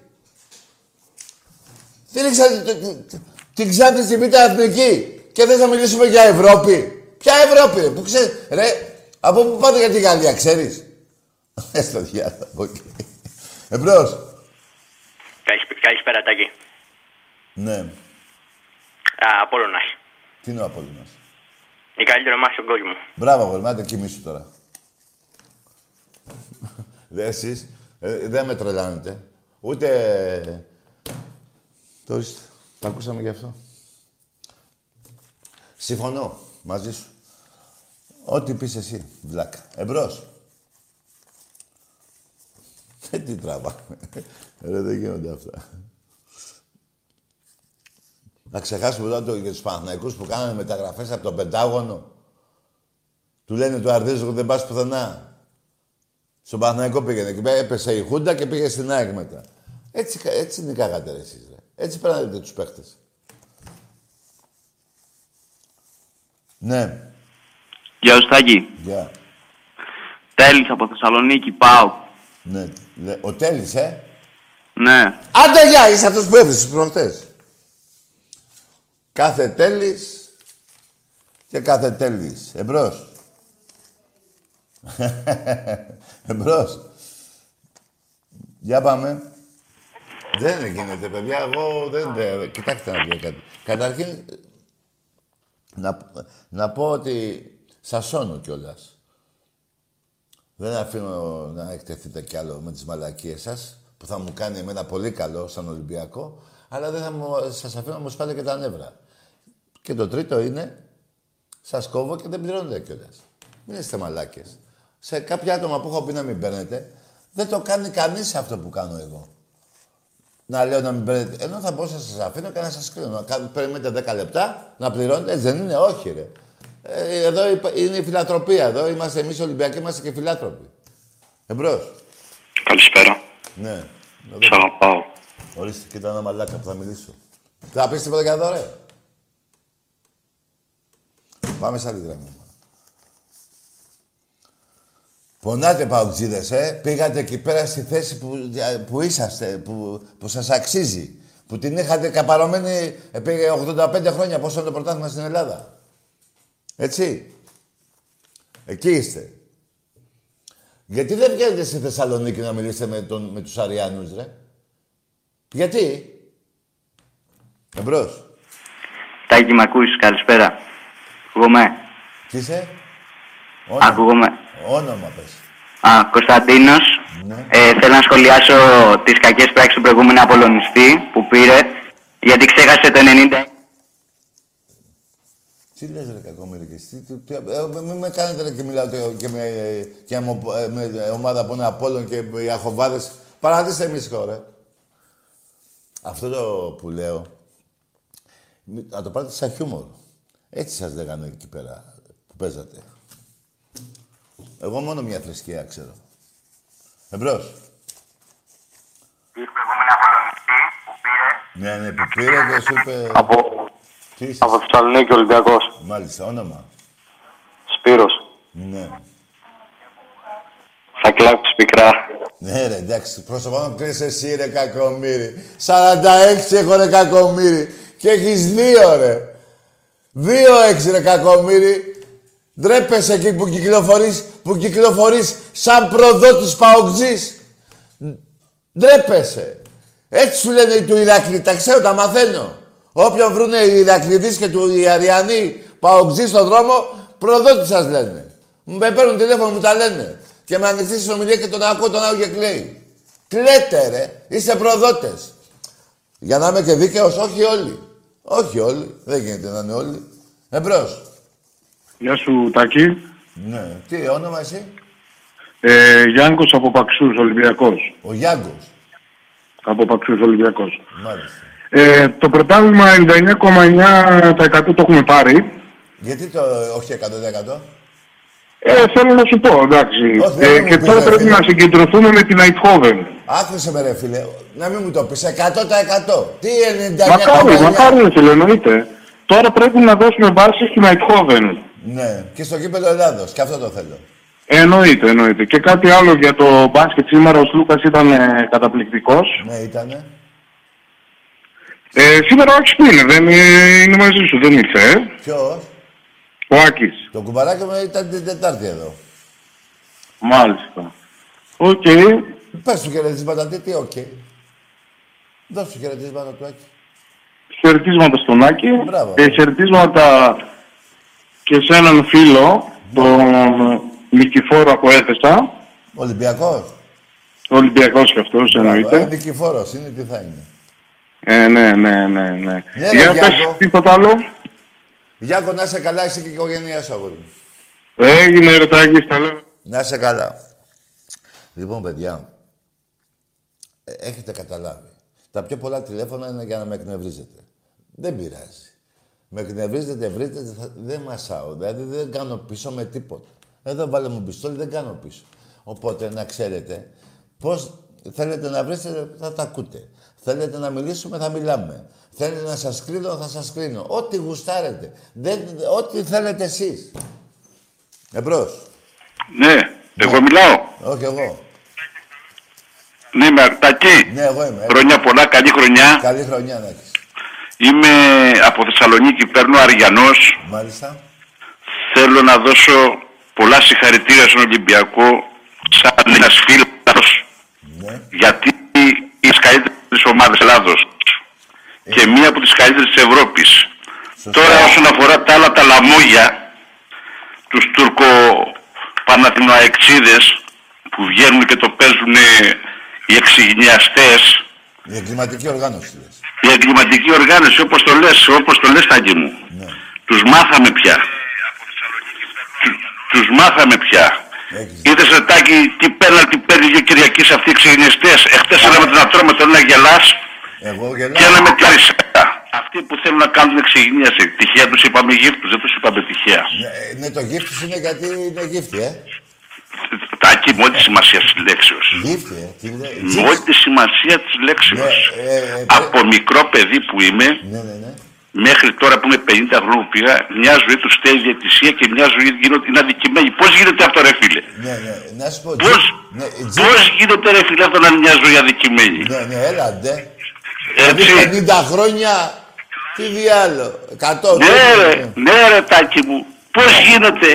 Στήριξα την- την Ξάνθη στη Β' Εθνική. Και δεν θα μιλήσουμε για Ευρώπη. Ποια Ευρώπη, ρε, που ξέρεις, ρε, από πού πάτε για τη Γαλλία, ξέρεις; [LAUGHS] Έστω διάλογο από εκεί. Εμπρός. Καλησπ- Καλησπέρα, Τάκη. Ναι. Α, Απόλλωνας. Τι είναι ο Απόλλωνας; Η καλύτερη ομάδα στον κόσμο. Μπράβο, αγόρι μου, άντε κοιμήσου τώρα. Δε εσείς, ε, δεν με τρελάνετε. Ούτε... Το ορίστε. Τα ακούσαμε γι' αυτό. Συμφωνώ μαζί σου. Ό,τι πεις εσύ, βλάκα. Εμπρός. Ε, τι τραβάμε. Ρε, δεν γίνονται αυτά. Να ξεχάσουμε τώρα το, για τους Παναθηναϊκούς που κάνανε μεταγραφές από το Πεντάγωνο. Του λένε του Αρδίζου δεν πας πουθενά. Στον Παναθηναϊκό πήγαινε και έπεσε η Χούντα και πήγε στην ΑΕΚ μετά. Έτσι, έτσι νικάγατε ρε εσείς, ρε. Έτσι παίρνατε τους παίχτες. Ναι. Γεια σου Τάκη. Γεια. Τέλης από Θεσσαλονίκη, πάω. Ναι. Λε- Ο Τέλης, ε. Ναι. Άντε γεια, είσαι αυτός που έβρισες προχτές. Κάθε Τέλης και κάθε Τέλης. Εμπρός. [LAUGHS] Εμπρός. Για πάμε. Δεν γίνεται, παιδιά. Εγώ δεν... δεν- Κοιτάξτε να δείτε κάτι. Καταρχήν, να, να πω ότι σας σώνω κιόλας. Δεν αφήνω να εκτεθείτε κι άλλο με τις μαλακίες σας, που θα μου κάνει εμένα πολύ καλό σαν Ολυμπιακό, αλλά δεν θα μου, σας αφήνω να μου σπάτε και τα νεύρα. Και το τρίτο είναι, σας κόβω και δεν πληρώνετε κιόλας. Μην είστε μαλάκες. Σε κάποια άτομα που έχω πει να μην παίρνετε, δεν το κάνει κανείς αυτό που κάνω εγώ. Να λέω να μην παίρνετε. Ενώ θα μπορούσα να σας αφήνω και να σας κρίνω. Να κάνετε- περιμένετε 10 λεπτά, να πληρώνετε. Έτσι δεν είναι, όχι ρε. Ε, εδώ υπα- είναι η φιλατροπία. Εδώ είμαστε εμείς Ολυμπιακοί, είμαστε και φιλάτροποι. Εμπρός. Καλησπέρα. Ναι. Σ' αγαπάω. Ορίστε, κοίτα ένα μαλάκα που θα μιλήσω. Θα πεις τίποτα για εδώ, ρε. Πάμε σε άλλη γραμμή. Πονάτε παουτζίδες, ε. Πήγατε εκεί πέρα στη θέση που, που είσαστε, που, που σας αξίζει. Που την είχατε καπαρωμένη επί 85 χρόνια, πόσο είναι το πρωτάθλημα στην Ελλάδα. Έτσι. Εκεί είστε. Γιατί δεν βγαίνετε στη Θεσσαλονίκη να μιλήσετε με, τον, με τους Αριάνους, ρε; Γιατί; Εμπρός. Τάκη, μ' ακούς, καλησπέρα. Ακούγομαι; Τι είσαι; Ακούγομαι. Όνομα πες. Α, Κωνσταντίνος. Ναι. Ε, θέλω να σχολιάσω τις κακές πράξεις του προηγούμενου Απολωνιστή που πήρε, γιατί ξέχασε το 90. Τι λες ρε κακόμοιρε και εσύ, τι- τι- ε, μην με κάνετε ρε, και μιλάω το- και με, και με, ε, με ομάδα που είναι Απόλλων και οι αχοβάδες. Παρατήστε εμείς ρε. Αυτό το που λέω, μη- να το πάρετε σαν χιούμορ. Έτσι σας λέγανε εκεί πέρα που παίζατε. Εγώ μόνο μια θρησκεία ξέρω. Εμπρός. Ναι, ναι, που πήρε και σου είπε... Από, Τι είσαι, από Θεσσαλονίκη Ολυμπιακός. μάλιστα, όνομα. Σπύρος. Ναι. Θα κλάψεις πικρά. Ναι, ρε, εντάξει, πρόσωπα να κρίνεις εσύ, ρε, κακομύρι. 46 έχω, ρε, κακομύρι. Και έχεις δύο, ρε. Δύο έξι, ρε, κακομύρι. Ντρέπεσαι εκεί που κυκλοφορείς, που κυκλοφορείς σαν προδότης παοκτζής. Ντρέπεσαι. Έτσι σου λένε οι του Ηρακλή, τα ξέρω, τα μαθαίνω. Όποιον βρούνε οι Ηρακλήδεις και του οι Αριανοί παοκτζής στον δρόμο, προδότης σας λένε. Μου με παίρνουν τηλέφωνο, μου τα λένε. Και με ανοιχτή συνομιλία και τον ακούω, τον άλλο και κλαίει. Κλαίτε ρε, είστε προδότες. Για να είμαι και δίκαιος, όχι όλοι. Όχι όλοι, δεν γίνεται να είναι όλοι. Εμπρός. Γεια σου, Τάκη. Ναι. Τι, όνομα εσύ; Ε, Γιάνκος από Παξούς, Ολυμπιακός. Ο Γιάνκος. Από Παξούς, Ολυμπιακός. Μάλιστα. Ε, το πρωτάθλημα 99,9% το έχουμε πάρει. Γιατί το όχι 100%. Ε, θέλω να σου πω, εντάξει. Όχι, δεν Ε, μου και πεις, τώρα ρε, πρέπει φίλε. να συγκεντρωθούμε με την Αιτχόβεν. Άκουσε με ρε φίλε, να μην μου το πεις, 100%. Τι 99,9. Μακάρι, μακάρι, ρε φίλε, εννοείται. Τώρα πρέπει να δώσουμε βάση στην Αιτχόβεν. Ναι, και στο κύπελο Ελλάδος, και αυτό το θέλω. Εννοείται, εννοείται. Και κάτι άλλο για το μπάσκετ σήμερα, ο Λούκας ήταν ε, καταπληκτικός. Ναι, ήτανε. Ε, σήμερα ο Άκης που είναι, δεν ε, είναι μαζί σου, δεν ήρθε, ε; Ποιος; Ο Άκης. Το κουμπαράκι μου ήταν την Τετάρτη εδώ. Μάλιστα. Οκ. Πες του χαιρετίσματα, τι, τι, οκ. Δώσ' του χαιρετίσματα του Άκη. Χαιρετίσματα στον Άκη. Μπράβο. Ε, χαιρετίσματα και σε έναν φίλο, τον Νικηφόρο από Έδεσσα. Ολυμπιακός. Ολυμπιακός και αυτός, Ε, εννοείται. Νικηφόρος είναι, τι θα είναι. Ε, ναι, ναι, ναι, ναι. Ναι, ρε, Για πες Γιάκο. τίποτα άλλο. Γιάκο, να είσαι καλά, εσύ και η οικογένειά σου, αγόρι μου. Έγινε ρε Τάκη, στα λέω. Να είσαι καλά. Λοιπόν, παιδιά, ε, έχετε καταλάβει. Τα πιο πολλά τηλέφωνα είναι για να με εκνευρίζετε. Δεν πειράζει. Με εκνευρίζετε, βρείτε, θα- δεν μασάω. Δηλαδή δεν κάνω πίσω με τίποτα. Εδώ βάλε μου πιστόλι, δεν κάνω πίσω. Οπότε να ξέρετε πώς θέλετε να βρείτε, θα τα ακούτε. Θέλετε να μιλήσουμε, θα μιλάμε. Θέλετε να σας κρίνω, θα σας κρίνω. Ό,τι γουστάρετε. Δεν, ό,τι θέλετε εσείς. Εμπρός. Ναι, εγώ μιλάω. Όχι εγώ. Ναι, είμαι Αρτάκη. Ναι, εγώ είμαι. Χρόνια πολλά, καλή χρονιά. Καλή χρονιά να έχεις. Είμαι από Θεσσαλονίκη, παίρνω Αριανός. Μάλιστα. Θέλω να δώσω πολλά συγχαρητήρια στον Ολυμπιακό σαν ένας φίλος. Ναι. Γιατί είναι τις καλύτερες ομάδες Ελλάδος. Και μία από τις καλύτερες της Ευρώπης. Τώρα όσον αφορά τα άλλα τα λαμόγια, τους τουρκο-παναθηνοαεξίδες που βγαίνουν και το παίζουν οι εξηγνιαστές, Η εγκληματική οργάνωση λες. η εγκληματική οργάνωση, όπως το λες, όπως το λες Τάκη μου. Τους μάθαμε πια. Του- Τους μάθαμε πια. Είδες ρε Τάκη τι πέναλτι παίρνει και Κυριακής αυτοί οι ξενιστές. Εχθές ένα με τον ατρό με τον ένα γελάς Εγώ γελάω. και ένα με την αριστερά. Αυτοί που θέλουν να κάνουν εξηγήνιαση. Τυχαία τους είπαμε γύφτους, δεν τους είπαμε τυχαία. Ναι, ναι, το γύφτη σου είναι γιατί είναι γύφτη, ε. Τάκη με ό,τι σημασία της λέξεως. Γύφτη, ε. Τι λέει. Με ό,τι σημασία της λέξεως. ε, Από μικρό παιδί που είμαι, Ναι, ναι, ναι. μέχρι τώρα που είμαι 50 χρόνια που πήγα, μια ζωή του στέλνει διαιτησία και μια ζωή γίνονται, είναι αδικημένοι. Πώς γίνεται αυτό, ρε φίλε; Ναι, ναι, να σου πω. Πώς, Ναι, πώς γίνεται, ρε φίλε, αυτό να είναι μια ζωή αδικημένη. Ναι, ναι, έλα, ντε. Έτσι. Δηλαδή 50 χρόνια, τι διάλο, 100. Ναι, ρε, ναι, ρε, τάκι μου. Πώς γίνεται;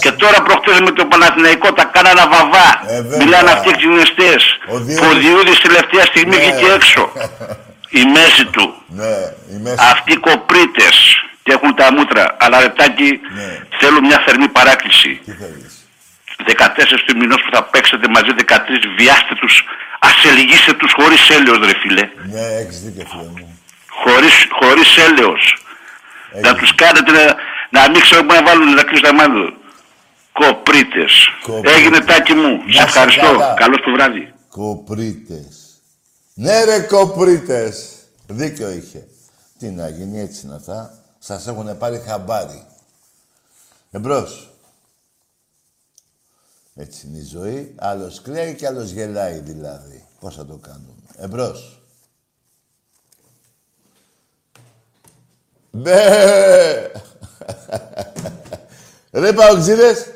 Και τώρα προχτές με το Παναθηναϊκό τα κάνανε βαβά. Ε, βέβαια. Μιλάνε αυτοί οι εξηγνιστές. Που ο Διούδης τελευταία στιγμή Ναι. βγήκε έξω. [LAUGHS] Η μέση του. Ναι, η μέση. Αυτοί οι κοπρίτες και έχουν τα μούτρα. Αλλά ρετάκι θέλω μια θερμή παράκληση. Ναι. Τι θέλεις. 14 του μηνός που θα παίξετε μαζί 13 βιάστε τους, ασελγίστε τους χωρίς έλεος ρε φίλε. Ναι, έχεις δίκιο, φίλε μου. Χωρίς, χωρίς έλεος. Να τους κάνετε να, να μην ξέρουν πού να βάλουν να κλείσουν τα μάτια. Κοπρίτες. Κοπρίτες. Έγινε τάκι μου. Να Σε σε ευχαριστώ. καλά. Καλώς το βράδυ. Κοπρίτες. Ναι ρε κοπρίτες. Δίκιο είχε. Τι να γίνει, έτσι είναι αυτά. Σας έχουν πάρει χαμπάρι. Εμπρός. Έτσι είναι η ζωή. Άλλος κλαίει και άλλος γελάει δηλαδή. Πώς θα το κάνουμε. Εμπρός. Μπε! Ρε παοξίδες,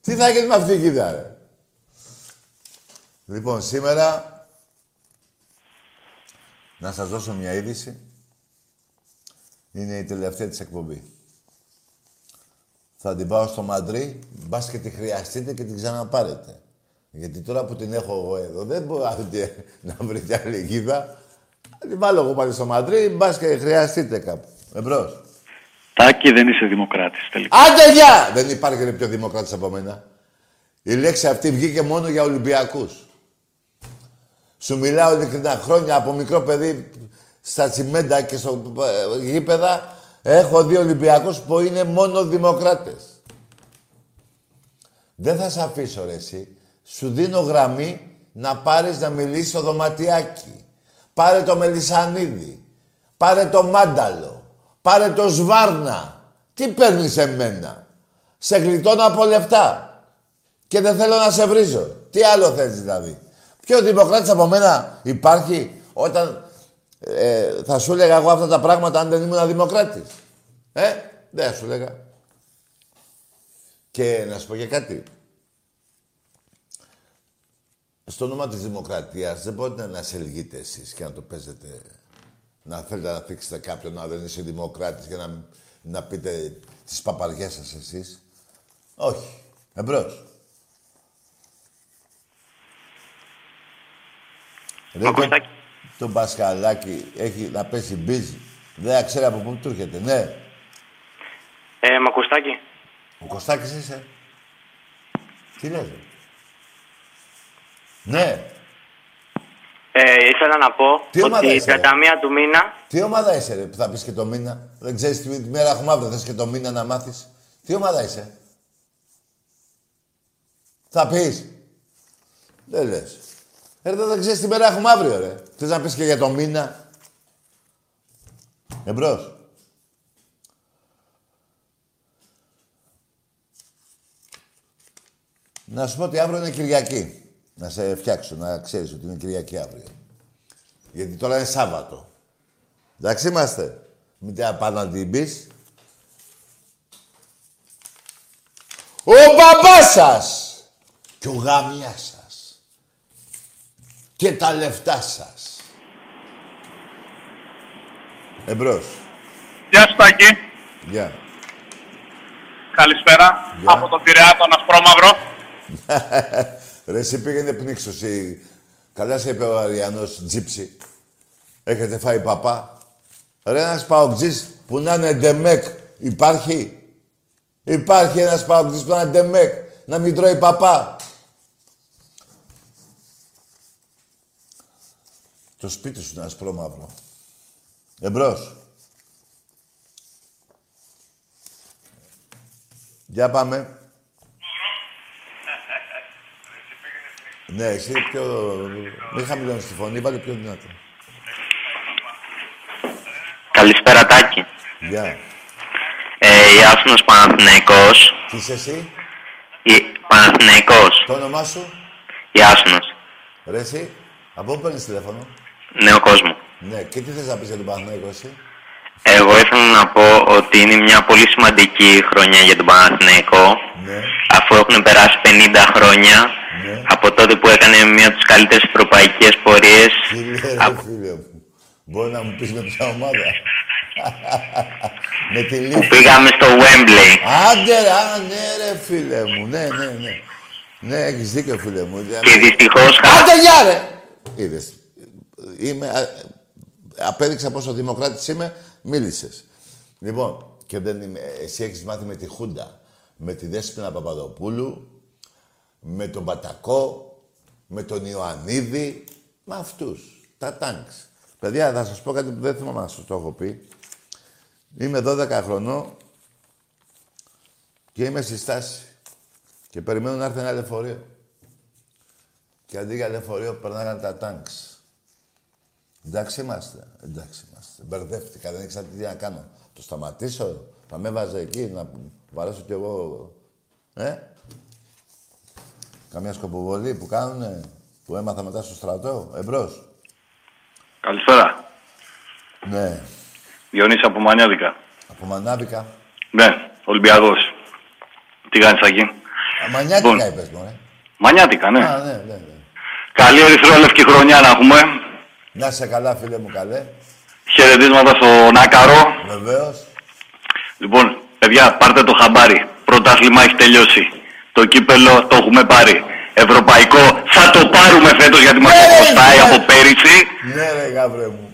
τι θα γίνει με αυτή η κοίτα, ρε; Λοιπόν, σήμερα να σας δώσω μια είδηση. Είναι η τελευταία της εκπομπή. Θα την πάω στο Μαντρί, μπας και τη χρειαστείτε και την ξαναπάρετε. Γιατί τώρα που την έχω εγώ εδώ, δεν μπορείτε να βρείτε άλλη γίδα. Θα την βάλω εγώ πάλι στο Μαντρί, μπας και χρειαστείτε κάπου. Εμπρός. Τάκη δεν είσαι δημοκράτης τελικά. Άντε γεια! Δεν υπάρχει ρε πιο δημοκράτης από μένα. Η λέξη αυτή βγήκε μόνο για Ολυμπιακούς. Σου μιλάω ειλικρινά χρόνια από μικρό παιδί στα τσιμέντα και στο ε, γήπεδα. Έχω δει Ολυμπιακούς που είναι μόνο δημοκράτες. Δεν θα σε αφήσω ρε εσύ. Σου δίνω γραμμή να πάρεις να μιλήσεις στο δωματιάκι. Πάρε το Μελισανίδη. Πάρε το Μάνταλο. Πάρε το Σβάρνα. Τι παίρνεις εμένα; Σε γλιτώνω από λεφτά. Και δεν θέλω να σε βρίζω. Τι άλλο θέλεις δηλαδή; Ποιο δημοκράτης από μένα υπάρχει όταν ε, θα σου έλεγα εγώ αυτά τα πράγματα αν δεν ήμουν δημοκράτης. Ε, δεν θα σου έλεγα. Και να σου πω και κάτι. Στο όνομα της δημοκρατίας δεν μπορείτε να σε ελγείτε εσείς και να το παίζετε. Να θέλετε να θίξετε κάποιον να δεν είσαι δημοκράτης και να, να πείτε τις παπαριές σας εσείς. Όχι. Εμπρός. Ρε, το, το μπασκαλάκι έχει να πέσει μπίζ. Δεν ξέρει από πού του έρχεται. Ναι. Ε, Μακουστάκη. Ο Κωστάκης είσαι. Τι λες. ρε; Ναι. Ε, ήθελα να πω Τι ομάδα ότι είσαι, ρε; 31 του μήνα Τι ομάδα είσαι, ρε, που θα πεις και το μήνα; Δεν ξέρεις τι μέρα έχουμε αύριο, θες και το μήνα να μάθεις; Τι ομάδα είσαι; Θα πεις. Δεν λες. Ε, Ρε, δεν ξέρεις τι μέρα έχουμε αύριο, ρε. Θες να πεις και για το μήνα; Εμπρός. Να σου πω ότι αύριο είναι Κυριακή. Να σε φτιάξω, να ξέρεις ότι είναι Κυριακή αύριο. Γιατί τώρα είναι Σάββατο. Εντάξει είμαστε. Μην τα πάνω να την πεις. Ο μπαμπάς σας και ο γαμιάς σας και τα λεφτά σας. Εμπρός. Γεια σου Τάκη. Γεια. Καλησπέρα. Από τον Πειραιά, τον Ασπρόμαυρο. [LAUGHS] Ρε, εσύ πήγαινε πνίξωση. Καλά σε είπε ο Αριανός Τζίψη. Έχετε φάει παπά. Ρε, ένας παοκτζής που να είναι ντεμεκ. Υπάρχει; Υπάρχει ένας παοκτζής που να είναι ντεμεκ. Να μην τρώει παπά; Το σπίτι σου είναι ασπρόμαυρο. Εμπρός. Για πάμε. Ναι, εσύ πιο... Μην χαμηλώνεις τη φωνή, βάλε πιο δυνατό. Καλησπέρα Τάκη. Γεια. Ε, Ιάσονος Παναθηναϊκός. Τι είσαι εσύ, Η... Παναθηναϊκός. το όνομά σου, Ιάσονος. ρε εσύ, από πού παίρνεις τηλέφωνο; Νέο κόσμο. Ναι, και τι θες να πεις για τον Παναθηναϊκό εσύ; Εγώ ήθελα να πω ότι είναι μια πολύ σημαντική χρονιά για τον Παναθηναϊκό. Αφού έχουν περάσει 50 χρόνια από τότε που έκανε μια από τις καλύτερες ευρωπαϊκές πορείες. Τι λέει, ρε φίλε μου. Μπορεί να μου πεις με ποια ομάδα. [LAUGHS] με τη Που Λίφη. πήγαμε στο Wembley. Άντε, ρε, α, ναι, ρε, φίλε μου. Ναι, ναι, ναι. Ναι, έχεις δίκιο, φίλε μου. Και δυστυχώς Άντε, γεια, ρε! Είδες. Είμαι... α, Απέδειξα πόσο δημοκράτης είμαι, μίλησες. Λοιπόν, και δεν είμαι... Εσύ έχεις μάθει με τη Χούντα, με τη Δέσποινα Παπαδοπούλου, με τον Πατακό, με τον Ιωαννίδη, με αυτούς. Τα τάγκς. Παιδιά, θα σας πω κάτι που δεν θυμάμαι να σας το έχω πει. Είμαι 12 χρονών και είμαι στη στάση. Και περιμένω να έρθει ένα λεωφορείο. Και αντί για λεωφορείο περνάγανε τα τάγκς. Εντάξει είμαστε. Εντάξει είμαστε. Μπερδεύτηκα, δεν ήξερα τι να κάνω. Το σταματήσω, θα με έβαζε εκεί να βαρέσω κι εγώ. Ε; Καμιά σκοποβολή που κάνουνε, που έμαθα μετά στο στρατό. Εμπρός. Καλησπέρα. Ναι. Διονύση από Μανιάδικα. Από Μανάβικα. Ναι, Ολυμπιακός. Τι κάνεις εκεί. Μανιάτικα Λοιπόν. είπες, μωρέ. Μανιάτικα, ναι. Α, ναι, ναι, ναι. Καλή ερυθρόλευκη χρονιά να έχουμε. Να σε καλά, φίλε μου, καλέ. Χαιρετίσματα στον Άκαρο. Βεβαίως. Λοιπόν, παιδιά, πάρτε το χαμπάρι. Πρωτάθλημα έχει τελειώσει. Το κύπελο το έχουμε πάρει. Ευρωπαϊκό θα το πάρουμε φέτος γιατί μας το χρωστάει από πέρυσι. Ναι, ρε, γάβρε μου.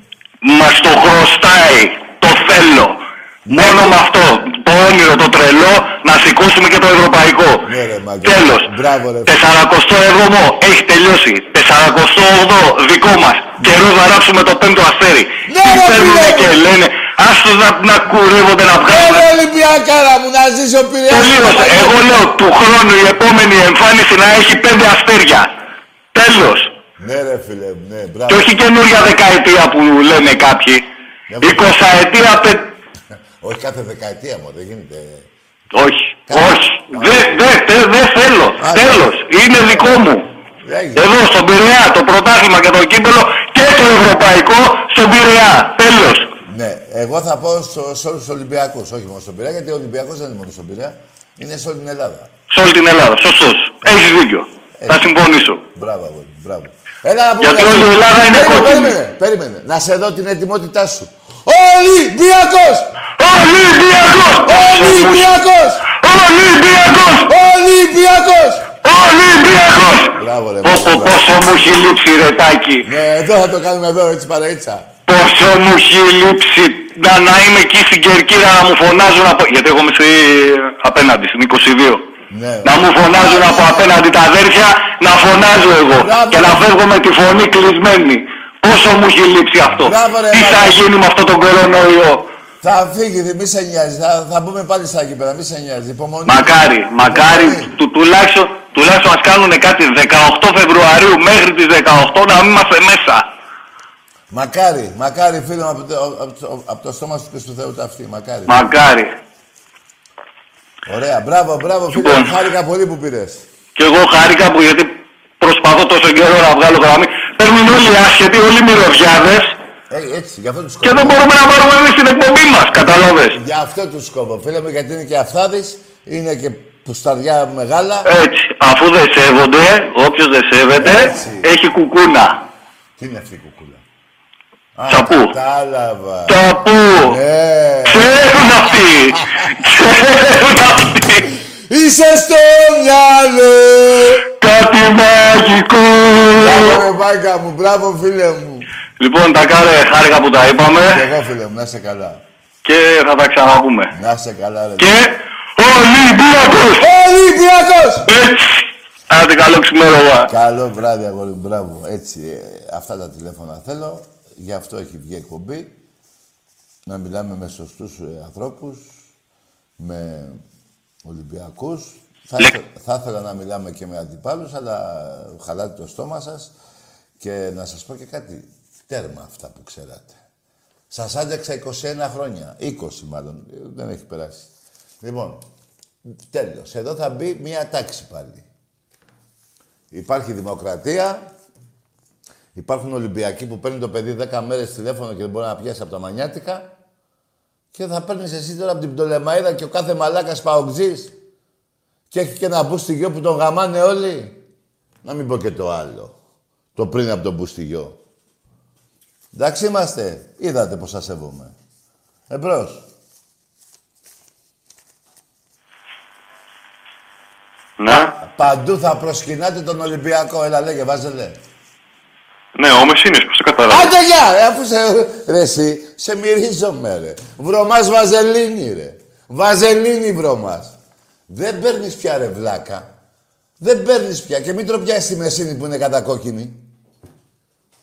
Μας το χρωστάει. Το θέλω. Μόνο με αυτό το όνειρο, το τρελό, να σηκώσουμε και το ευρωπαϊκό. Ναι, ρε, μαγκά. Τέλος. Μπράβο, ρε. 47ο έχει τελειώσει. 48ο δικό μας. Καιρός να ράψουμε το πέμπτο αστέρι. Ναι, Τι ρε, παίρνουνε φίλε και μου. λένε, άστος να, να κουρεύονται να βγάλουν. Έλα, Ολυμπιακάρα μου, να ζήσει ο Πειραιάς. Τελείωσε. Εγώ λέω του χρόνου η επόμενη εμφάνιση να έχει πέντε αστέρια. Τέλος. Ναι, ρε, φίλε μου, ναι, μπράβο. Και όχι καινούργια δεκαετία που λένε κάποιοι. Εικοσαετία πε... Όχι κάθε δεκαετία μου, δεν γίνεται. Όχι. Όχι. Δεν δε, δε, δε θέλω. Τέλος. Είναι δικό μου. Εδώ στον Πειραιά το πρωτάθλημα και το κύπελο και το ευρωπαϊκό στον Πειραιά. Τέλος. Ναι, εγώ θα πω στο, σε όλους τους Ολυμπιακούς, όχι μόνο στον Πειραιά, γιατί ο Ολυμπιακός δεν είναι μόνο στον Πειραιά, είναι σε όλη την Ελλάδα. Σε όλη την Ελλάδα. Σωστός. Έχεις δίκιο. Θα συμφωνήσω. Μπράβο, αγόρι, μπράβο. Έλα να πούμε Γιατί κάτι. όλη η Ελλάδα είναι Περίμενε, κόκκινη. Περίμενε, περίμενε. Να σε δω την ετοιμότητά σου. Ολυμπιακός! Ολυμπιακός! Ολυμπιακός! Ολυμπιακός! Ολυμπιακός! Ολυμπιακός! Μπράβο, ρε. Πόσο, μπράβο. πόσο μου έχει λείψει ρε Τάκη. Ναι, εδώ θα το κάνουμε εδώ, έτσι παραίτσα. Πόσο μου έχει λείψει να, να είμαι εκεί στην Κερκύρα να μου φωνάζουν από... Γιατί εγώ είμαι στη... απέναντι, στην 22. Ναι. Να μου φωνάζουν από απέναντι τα αδέρφια, να φωνάζω εγώ. Και να φεύγω με τη φωνή κλεισμένη. Πόσο μου έχει λείψει αυτό. Μπράβο, ρε, Τι θα μάνα. γίνει με αυτό τον κορονοϊό; Θα φύγει, μη σε νοιάζει. Θα, θα μπούμε πάλι στα γήπεδα, μη σε νοιάζει. Υπομονή. Μακάρι, μακάρι, του, τουλάχιστον, τουλάχιστον ας κάνουν κάτι 18 Φεβρουαρίου μέχρι τις 18 να μην είμαστε μέσα. Μακάρι, μακάρι φίλε μου από το, από το, από το στόμα σου και του Θεού τα αυτή. Μακάρι. Μακάρι. Ωραία, μπράβο, μπράβο φίλε Λοιπόν. μου. Χάρηκα πολύ που πήρες. Και εγώ χάρηκα που γιατί προσπαθώ τόσο καιρό να βγάλω γραμμή. Παίρνουν όλοι άσχετοι, όλοι μυρωδιάδες Ε, έτσι, γι' αυτό τους και δεν μπορούμε να πάρουμε εμείς την εκπομπή μας, καταλάβες. Γι' αυτό τους σκόβω, φίλε μου, γιατί είναι και αυθάδης, είναι και πουσταριά μεγάλα. Έτσι, αφού δεν σέβονται, όποιος δεν σέβεται, έχει κουκούνα. Τι είναι αυτή η κουκούλα; Τσαπού. Κατάλαβα. Τσαπού. Ναι. Ξέρουν αυτοί. Ξέρουν αυτοί. Είσαι στο μυαλό. Κάτι μαγικό. Μπράβο, ρε μάγκα μου, μπράβο, φίλε μου. Λοιπόν, τα κάρε, χάρηκα που τα είπαμε Και εγώ, φίλε μου, να είσαι καλά. και θα τα ξαναπούμε. Να είσαι καλά, ρε. Και Ολυμπιακός! Ολυμπιακός! Έτσι! Άντε καλό ξημέρωμα. Καλό βράδυ, αγόρι μου, μπράβο. Έτσι, ε, αυτά τα τηλέφωνα θέλω. Γι' αυτό έχει βγει εκπομπή. Να μιλάμε με σωστούς ε, ανθρώπους, με Ολυμπιακούς. Θα, ήθε- θα ήθελα να μιλάμε και με αντιπάλους, αλλά χαλάτε το στόμα σας. Και να σας πω και κάτι, τέρμα αυτά που ξέρατε. Σας άντεξα 21 χρόνια, 20 μάλλον, ε, δεν έχει περάσει. Λοιπόν, τέλος. Εδώ θα μπει μία τάξη πάλι. Υπάρχει δημοκρατία. Υπάρχουν Ολυμπιακοί που παίρνουν το παιδί 10 μέρες τηλέφωνο και δεν μπορεί να πιάσει από τα μανιάτικα. Και θα παίρνεις εσύ τώρα από την Πτολεμαίδα και ο κάθε μαλάκας παοξής. Και έχει και ένα μπουστιγιό που τον γαμάνε όλοι. Να μην πω και το άλλο. Το πριν από τον μπουστιγιό. Εντάξει είμαστε. Είδατε πως σας σέβομαι. Εμπρός. Ναι. Παντού θα προσκυνάτε τον Ολυμπιακό. Έλα λέγε, βάζελε. Ναι, ο Μεσίνης, πώς το κατάλαβα. Άντε γεια, ρε, αφού σε... Ρε εσύ, σε μυρίζομαι ρε. Βρωμάς βαζελίνη ρε. Βαζελίνη βρωμάς. Δεν παίρνεις πια ρε βλάκα. Δεν παίρνεις πια. Και μην τροπιάσεις τη Μεσίνη που είναι κατακόκκινη.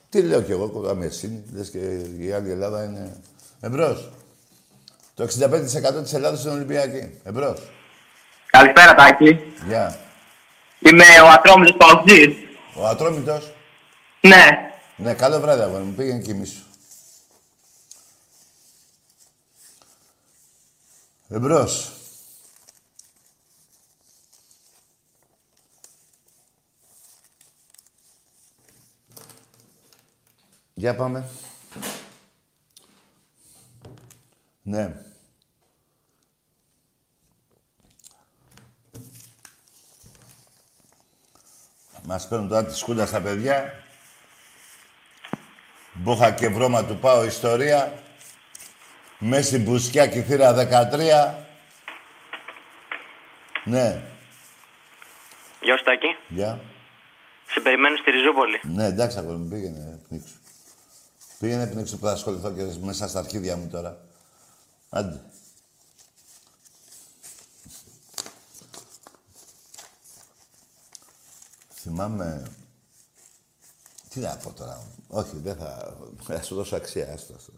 Τι λέω κι εγώ, κοντά Μεσίνη. Λες και η άλλη Ελλάδα είναι... Εμπρός. Το 65% της Ελλάδας είναι Ολυμπιακή. Εμπρός. Καλησπέρα, Τάκη. Γεια. Είμαι ο Ατρόμητος Παουτζής. Ο Ατρόμητος. Ναι. Ναι, καλό βράδυ, αγόρι μου. Πήγαινε κοιμήσου. Εμπρός. Για πάμε. Ναι. Μας παίρνουν τώρα τη σκούντα στα παιδιά. Μπούχα και βρώμα του πάω ιστορία. Μέση μπουσκιά και θύρα 13. Ναι. Γεια σου Τάκη. Γεια. Σε περιμένω στη Ριζούπολη. Ναι, εντάξει, αγόρι μου, πήγαινε πνίξου. Πήγαινε πνίξου που θα ασχοληθώ και μέσα στα αρχίδια μου τώρα. Άντε. Θυμάμαι... Τι να πω τώρα. Όχι, δεν θα... Θα σου δώσω αξία, άστο, άστο.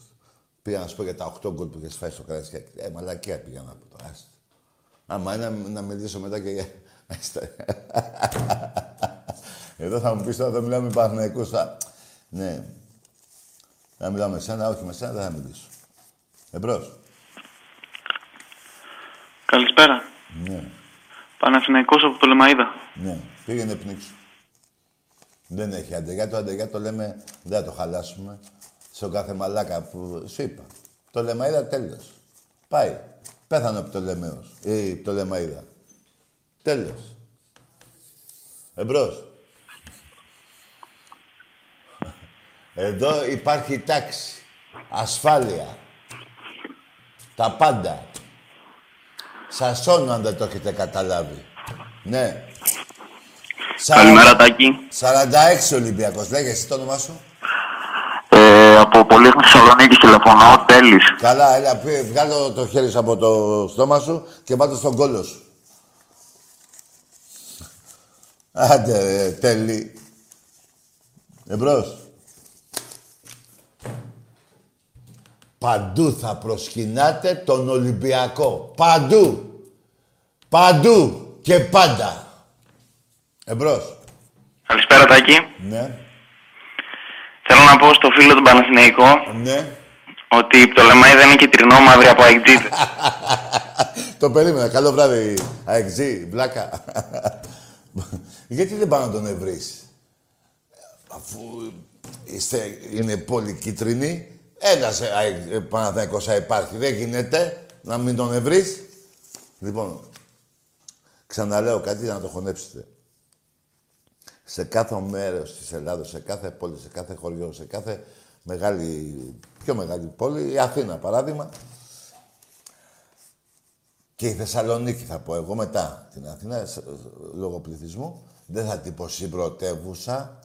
Πήγα να σου πω για τα 8 γκολ που είχες φάει στο Καραϊσκάκι. Ε, μαλακία πήγα να πω τώρα. άστο. Άμα είναι να, να μιλήσω μετά και για... [LAUGHS] Εδώ θα μου πεις τώρα, δεν μιλάμε με Παναθηναϊκούς. Θα... Ναι. Να μιλάω με σένα, όχι με σένα, δεν θα μιλήσω. Εμπρός. Καλησπέρα. Ναι. Παναθηναϊκός από το Λεμαΐδα. Ναι. Πήγαινε πνίξου. Δεν έχει αντεγιά. Το αντεγιά το λέμε, δεν θα το χαλάσουμε. Στον κάθε μαλάκα που σου είπα. Το Λεμαΐδα τέλος. Πάει. Πέθανε από το Λεμαίος. Ή το Λεμαΐδα. Τέλος. Εμπρός. Εδώ υπάρχει τάξη. Ασφάλεια. Τα πάντα. Σας σώνω αν δεν το έχετε καταλάβει. Ναι. Καλημέρα, Τάκη. 46 Ολυμπιακός. Λέγεσαι το όνομά σου; Ε, από Πολύχνη Θεσσαλονίκης τηλεφωνώ, Τέλης. Καλά, έλα, πει, βγάλω το χέρι σου από το στόμα σου και πάτε στον κόλλο σου. Άντε, ρε, τέλει. Εμπρός. Παντού θα προσκυνάτε τον Ολυμπιακό. Παντού. Παντού και πάντα. Εμπρός. Καλησπέρα Τάκη. Ναι. Θέλω να πω στο φίλο του Παναθηναϊκό Ναι. ότι το Λεμάι δεν είναι κυτρινό μαύρη από αεκτζίδες. [LAUGHS] Το περίμενα. Καλό βράδυ, αεξή, βλάκα. [LAUGHS] Γιατί δεν πάω να τον ευρύς; Αφού είστε, είναι πολύ κίτρινοι, ένας ε, ε, Παναθηναϊκός θα υπάρχει. Δεν γίνεται να μην τον ευρύς. Λοιπόν, ξαναλέω κάτι για να το χωνέψετε. Σε κάθε μέρος της Ελλάδος, σε κάθε πόλη, σε κάθε χωριό, σε κάθε μεγάλη, πιο μεγάλη πόλη, η Αθήνα παράδειγμα, και η Θεσσαλονίκη θα πω εγώ μετά την Αθήνα, σ- λόγω πληθυσμού, δεν θα την πω συμπρωτεύουσα,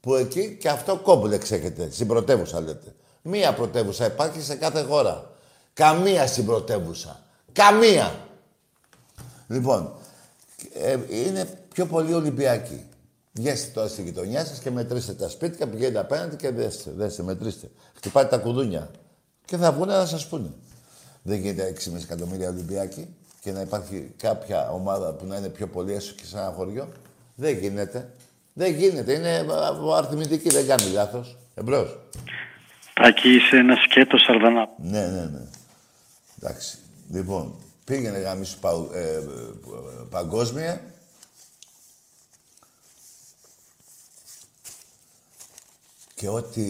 που εκεί και αυτό κόμπλεξ έχετε. Συμπρωτεύουσα λέτε. Μία πρωτεύουσα υπάρχει σε κάθε χώρα. Καμία συμπρωτεύουσα. Καμία. Λοιπόν, ε, είναι πιο πολύ Ολυμπιακοί. Βγαίνετε τώρα στη γειτονιά σας και μετρήστε τα σπίτια, πηγαίνετε απέναντι και δέστε, δέστε, μετρήστε. Χτυπάτε τα κουδούνια. Και θα βγουν να σας πούνε. Δεν γίνεται 6,5 εκατομμύρια Ολυμπιακοί και να υπάρχει κάποια ομάδα που να είναι πιο πολύ έσω και σε ένα χωριό. Δεν γίνεται. Δεν γίνεται. Είναι ε, αριθμητική, δεν κάνει λάθος. Εμπρός. Τάκη, είσαι ένας σκέτος Σαρδανά. Ναι, ναι, ναι. Εντάξει. Λοιπόν, πήγαινε γάμισου πα, ε, ε, παγκόσμια. Και ό,τι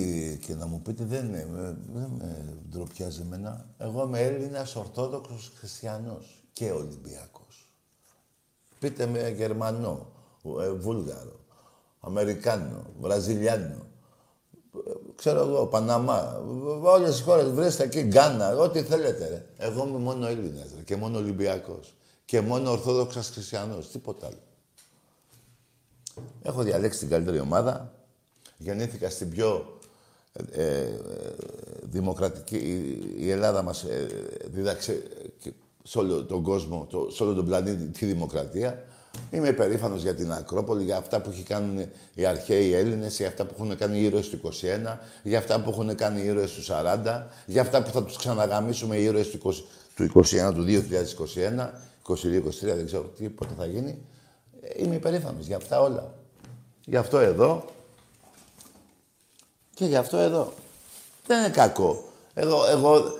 και να μου πείτε δεν, είναι, δεν με ντροπιάζει εμένα. Εγώ είμαι Έλληνας Ορθόδοξος Χριστιανός και Ολυμπιακός. Πείτε με Γερμανό, ε, Βούλγαρο, Αμερικάνο, Βραζιλιάνο, ξέρω εγώ, Παναμά, όλες τις χώρες, βρέστε εκεί, Γκάνα, ό,τι θέλετε. Ρε. Εγώ είμαι μόνο Έλληνας ρε, και μόνο Ολυμπιακός. Και μόνο Ορθόδοξας Χριστιανός, τίποτα άλλο. Έχω διαλέξει την καλύτερη ομάδα. Γεννήθηκα στην πιο ε, ε δημοκρατική... Η Ελλάδα μας ε, δίδαξε σε όλο τον κόσμο, το, σε όλο τον πλανήτη τη δημοκρατία. Είμαι υπερήφανος για την Ακρόπολη, για αυτά που έχει κάνει οι αρχαίοι Έλληνες, για αυτά που έχουν κάνει οι ήρωες του 21, για αυτά που έχουν κάνει οι ήρωες του 40, για αυτά που θα τους ξαναγαμίσουμε οι ήρωες του, 20, του 21, του 2021, 22-23, δεν ξέρω τι, πότε θα γίνει. Είμαι υπερήφανος για αυτά όλα. Γι' αυτό εδώ και γι' αυτό εδώ. Δεν είναι κακό. Εγώ, εγώ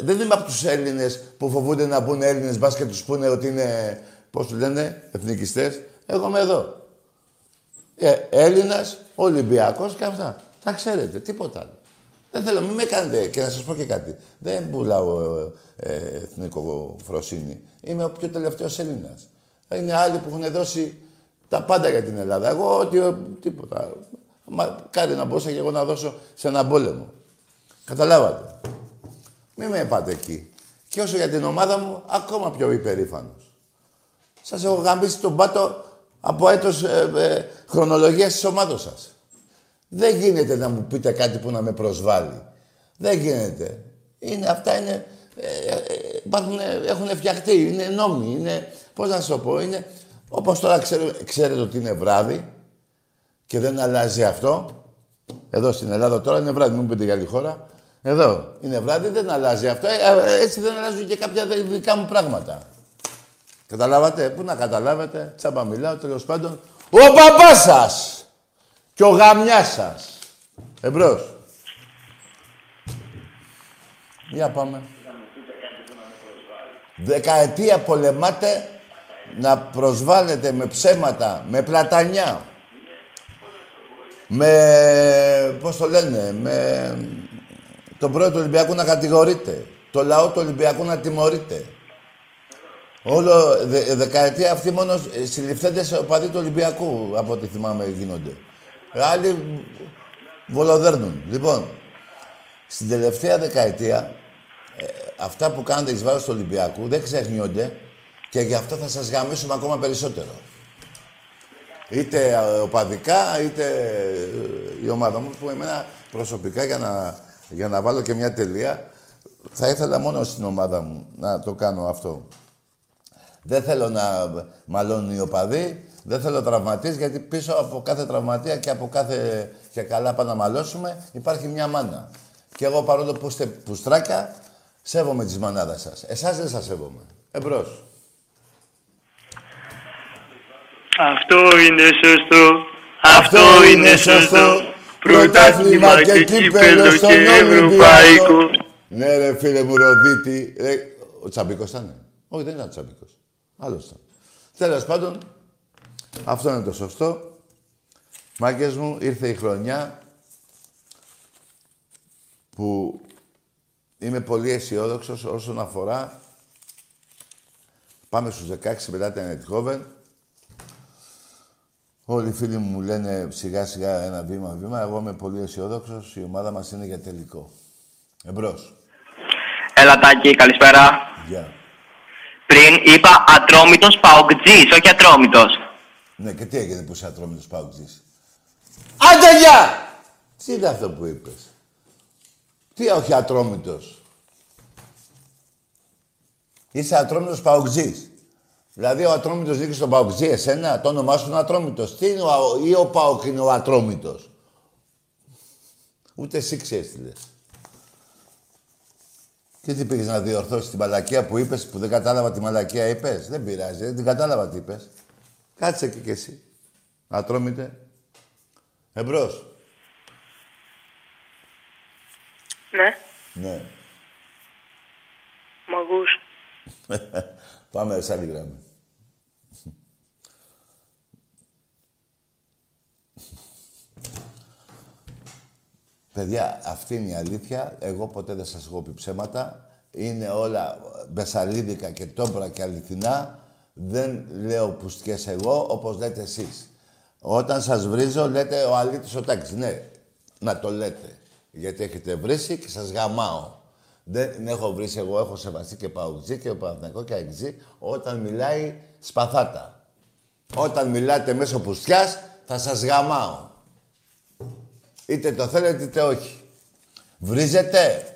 δεν, είμαι από τους Έλληνες που φοβούνται να πούνε Έλληνες μπας και τους πούνε ότι είναι, πώς τους λένε, εθνικιστές. Εγώ είμαι εδώ. Ε, Έλληνας, Ολυμπιακός και αυτά. Τα ξέρετε, τίποτα άλλο. Δεν θέλω, μην με κάνετε και να σας πω και κάτι. Δεν πουλάω ε, εθνικό φροσύνη. Είμαι ο πιο τελευταίος Έλληνας. Είναι άλλοι που έχουν δώσει τα πάντα για την Ελλάδα. Εγώ ότι, τίποτα. Μα κάτι να μπορούσα και εγώ να δώσω σε έναν πόλεμο. Καταλάβατε. Μην με πάτε εκεί. Και όσο για την ομάδα μου, ακόμα πιο υπερήφανος. Σας έχω γαμίσει τον πάτο από έτος ε, ε, χρονολογίας της ομάδος σας. Δεν γίνεται να μου πείτε κάτι που να με προσβάλλει. Δεν γίνεται. Είναι, αυτά είναι... Ε, ε έχουν φτιαχτεί, είναι νόμοι, είναι... Πώς να σου το πω, είναι... Όπως τώρα ξέρετε ότι είναι βράδυ και δεν αλλάζει αυτό. Εδώ στην Ελλάδα τώρα είναι βράδυ, μην πείτε για άλλη χώρα. Εδώ είναι βράδυ, δεν αλλάζει αυτό. Ε, ε, έτσι δεν αλλάζουν και κάποια δικά μου πράγματα. Καταλάβατε, πού να καταλάβετε, τσάμπα μιλάω, τέλος πάντων. Ο παπά σας και ο γαμιάς σας. Εμπρός. Για πάμε. Δεκαετία πολεμάτε να προσβάλλετε με ψέματα, με πλατανιά, με, πώς το λένε, με τον πρόεδρο του Ολυμπιακού να κατηγορείται, το λαό του Ολυμπιακού να τιμωρείται. Όλο δε, δεκαετία αυτή μόνος συλληφθέντες οπαδοί του Ολυμπιακού, από ό,τι θυμάμαι γίνονται. Άλλοι βολοδέρνουν. Λοιπόν, στην τελευταία δεκαετία, ε, αυτά που κάνετε εις βάρος του Ολυμπιακού δεν ξεχνιόνται και γι' αυτό θα σας γαμίσουμε ακόμα περισσότερο. Είτε ε, οπαδικά, είτε ε, η ομάδα μου, που εμένα προσωπικά για να, για να βάλω και μια τελεία, θα ήθελα μόνο στην ομάδα μου να το κάνω αυτό. Δεν θέλω να μαλώνουν οι οπαδοί, δεν θέλω τραυματίες, γιατί πίσω από κάθε τραυματία και από κάθε και καλά πάμε να μαλώσουμε, υπάρχει μια μάνα. Και εγώ παρόλο που είστε πουστράκια, σέβομαι τις μανάδες σας. Εσάς δεν σας σέβομαι. Εμπρός. Αυτό είναι σωστό. Αυτό είναι σωστό. Πρωτάθλημα και κύπελο στον Ευρωπαϊκό. Ναι ρε φίλε μου Ροδίτη. Ε, ο Τσαμπίκος ήταν. Όχι δεν ήταν ο Τσαμπίκος. Άλλος ήταν. Τέλος πάντων, αυτό είναι το σωστό. Μάγκες μου, ήρθε η χρονιά που είμαι πολύ αισιόδοξος όσον αφορά Πάμε στους 16 μετά την Ετχόβεν. Όλοι οι φίλοι μου λένε σιγά σιγά ένα βήμα βήμα. Εγώ είμαι πολύ αισιόδοξος. Η ομάδα μας είναι για τελικό. Εμπρός. Έλα Τάκη, καλησπέρα. Γεια. Πριν είπα ατρόμητος παοκτζή, όχι ατρόμητος. Ναι, και τι έγινε που είσαι ατρόμητος παοκτζή. Άντε γεια! Τι είναι αυτό που είπες; Τι όχι ατρόμητος; Είσαι ατρόμητος παοκτζή. Δηλαδή ο Ατρόμητος δίκησε στον Παοκτζή, εσένα, το όνομά σου είναι Ατρόμητος. Τι είναι ο, ή ο Πάοκ είναι ο Ατρόμητος; Ούτε εσύ ξέρεις τι λες. Και τι πήγες να διορθώσεις την μαλακία που είπες, που δεν κατάλαβα τη μαλακία είπες; Δεν πειράζει, δεν κατάλαβα τι είπες. Κάτσε εκεί κι εσύ. Ατρόμητε. Εμπρός. Ναι. Ναι. Μαγούς. [LAUGHS] Πάμε σε άλλη γραμμή. Παιδιά, αυτή είναι η αλήθεια. Εγώ ποτέ δεν σας έχω πει ψέματα. Είναι όλα μπεσαλίδικα και τόμπρα και αληθινά. Δεν λέω πουστιές εγώ, όπως λέτε εσείς. Όταν σας βρίζω, λέτε ο αλήτης ο τάκης. Ναι, να το λέτε. Γιατί έχετε βρίσει και σας γαμάω. Δεν έχω βρει εγώ, έχω σεβαστεί και παουτζή και Παναθηναϊκό και αεξή όταν μιλάει σπαθάτα. Όταν μιλάτε μέσω πουστιάς, θα σας γαμάω. Είτε το θέλετε είτε όχι. Βρίζετε.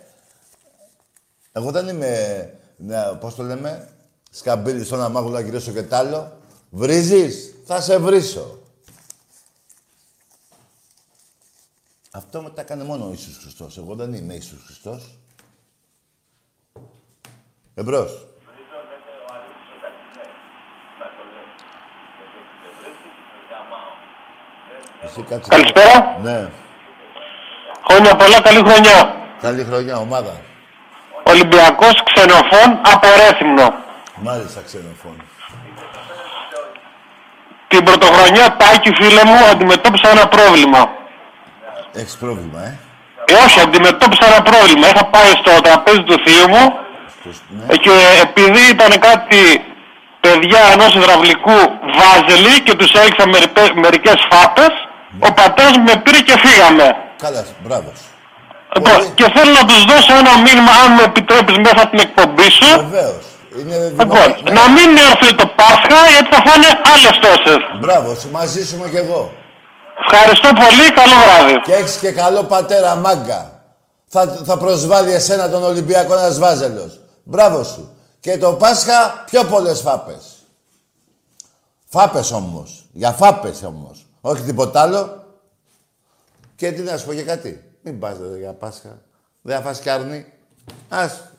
Εγώ δεν είμαι, ναι, πώς το λέμε, σκαμπίλης στον αμάγουλο να γυρίσω και τ' άλλο. Βρίζεις, θα σε βρίσω. Αυτό μετά κάνει μόνο ο Ιησούς Χριστός. Εγώ δεν είμαι Ιησούς Χριστός. Εμπρός. Εσύ κάτσε. Καλησπέρα. Ναι. Χρόνια πολλά, καλή χρονιά. Καλή χρονιά, ομάδα. Ολυμπιακός ξενοφών από Ρέθυμνο. Μάλιστα, ξενοφών. Την πρωτοχρονιά, Τάκη, φίλε μου, αντιμετώπισα ένα πρόβλημα. Έχεις πρόβλημα, ε; Ε, όχι, αντιμετώπισα ένα πρόβλημα. Είχα πάει στο τραπέζι του θείου μου Ναι. ε, και επειδή ήταν κάτι παιδιά ενός υδραυλικού βάζελη και τους έριξα μερικέ- μερικές φάπες, ο πατέρας μου με πήρε και φύγαμε. Καλά, μπράβος. Λοιπόν, και θέλω να τους δώσω ένα μήνυμα, αν μου επιτρέπεις, μέσα από την εκπομπή σου. Βεβαίως. Είναι Λοιπόν, να μην έρθει το Πάσχα, γιατί θα φάνε άλλες τόσες. Μπράβος, σου μαζί σου είμαι κι εγώ. Ευχαριστώ πολύ, καλό βράδυ. Και έχεις και καλό πατέρα μάγκα. Θα, θα προσβάλλει εσένα τον Ολυμπιακό ένας βάζελος. Μπράβο σου. Και το Πάσχα πιο πολλές φάπες. Φάπες όμως. Για φάπες όμως. Όχι τίποτα άλλο. Και τι να σου πω και κάτι. Μην πας ρε, για Πάσχα. Δεν θα φας κάρνη. Ας.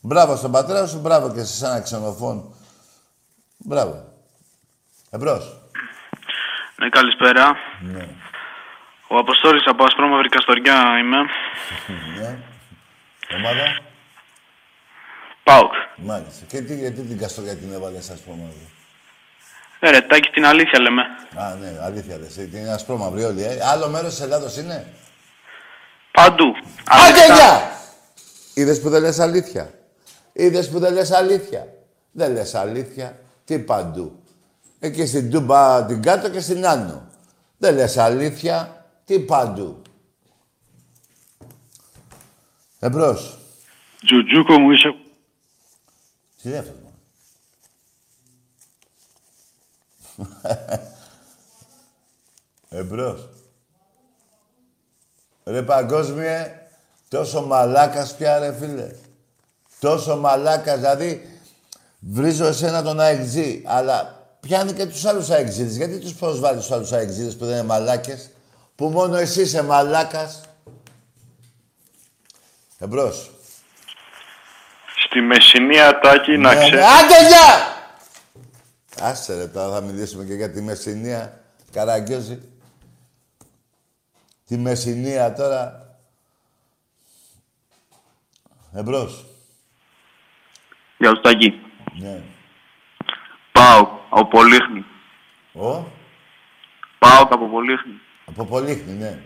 Μπράβο στον πατέρα σου, μπράβο και σε ένα ξενοφόν. Μπράβο. Εμπρός. Ναι, καλησπέρα. Ναι. Ο Αποστόλης από Ασπρόμαυρη Καστοριά είμαι. [LAUGHS] Ναι. Ομάδα; ΠΑΟΚ. Μάλιστα. Και τι, γιατί την Καστοριά την έβαλες, ας πούμε. Ε, ρε, Τάκη, την αλήθεια λέμε. Α, ναι, αλήθεια λες. Ε, Είναι ασπρόμαυρη όλοι, ε. Άλλο μέρος της Ελλάδος είναι; Παντού. Άντε, γεια! Είδες που δεν λες αλήθεια; Είδες που δεν λες αλήθεια; Δεν λες αλήθεια. Τι παντού. Εκεί στην Τούμπα την κάτω και στην Άνω. Δεν λες αλήθεια. Τι παντού. Εμπρός. Τζουτζούκο μου είσαι... Τι δεύτερο. Εμπρός. Ρε παγκόσμιε, τόσο μαλάκας πια ρε φίλε. Τόσο μαλάκας, δηλαδή βρίζω εσένα τον αεξή, αλλά πιάνει και τους άλλους αεξίδες. Γιατί τους προσβάλλεις τους άλλους αεξίδες που δεν είναι μαλάκες, που μόνο εσύ είσαι μαλάκας; Εμπρός. Στη Μεσσηνία, Τάκη, να Ναι, ξέρει. ναι. Άντε, γεια! Άσε ρε, τώρα θα μιλήσουμε και για τη Μεσσηνία. Καραγκιόζη. Τη Μεσσηνία τώρα. Εμπρός. Γεια σου Τάκη. Ναι. Πάω από Πολύχνη. Ο; Πάω από Πολύχνη. Από Πολύχνη, ναι.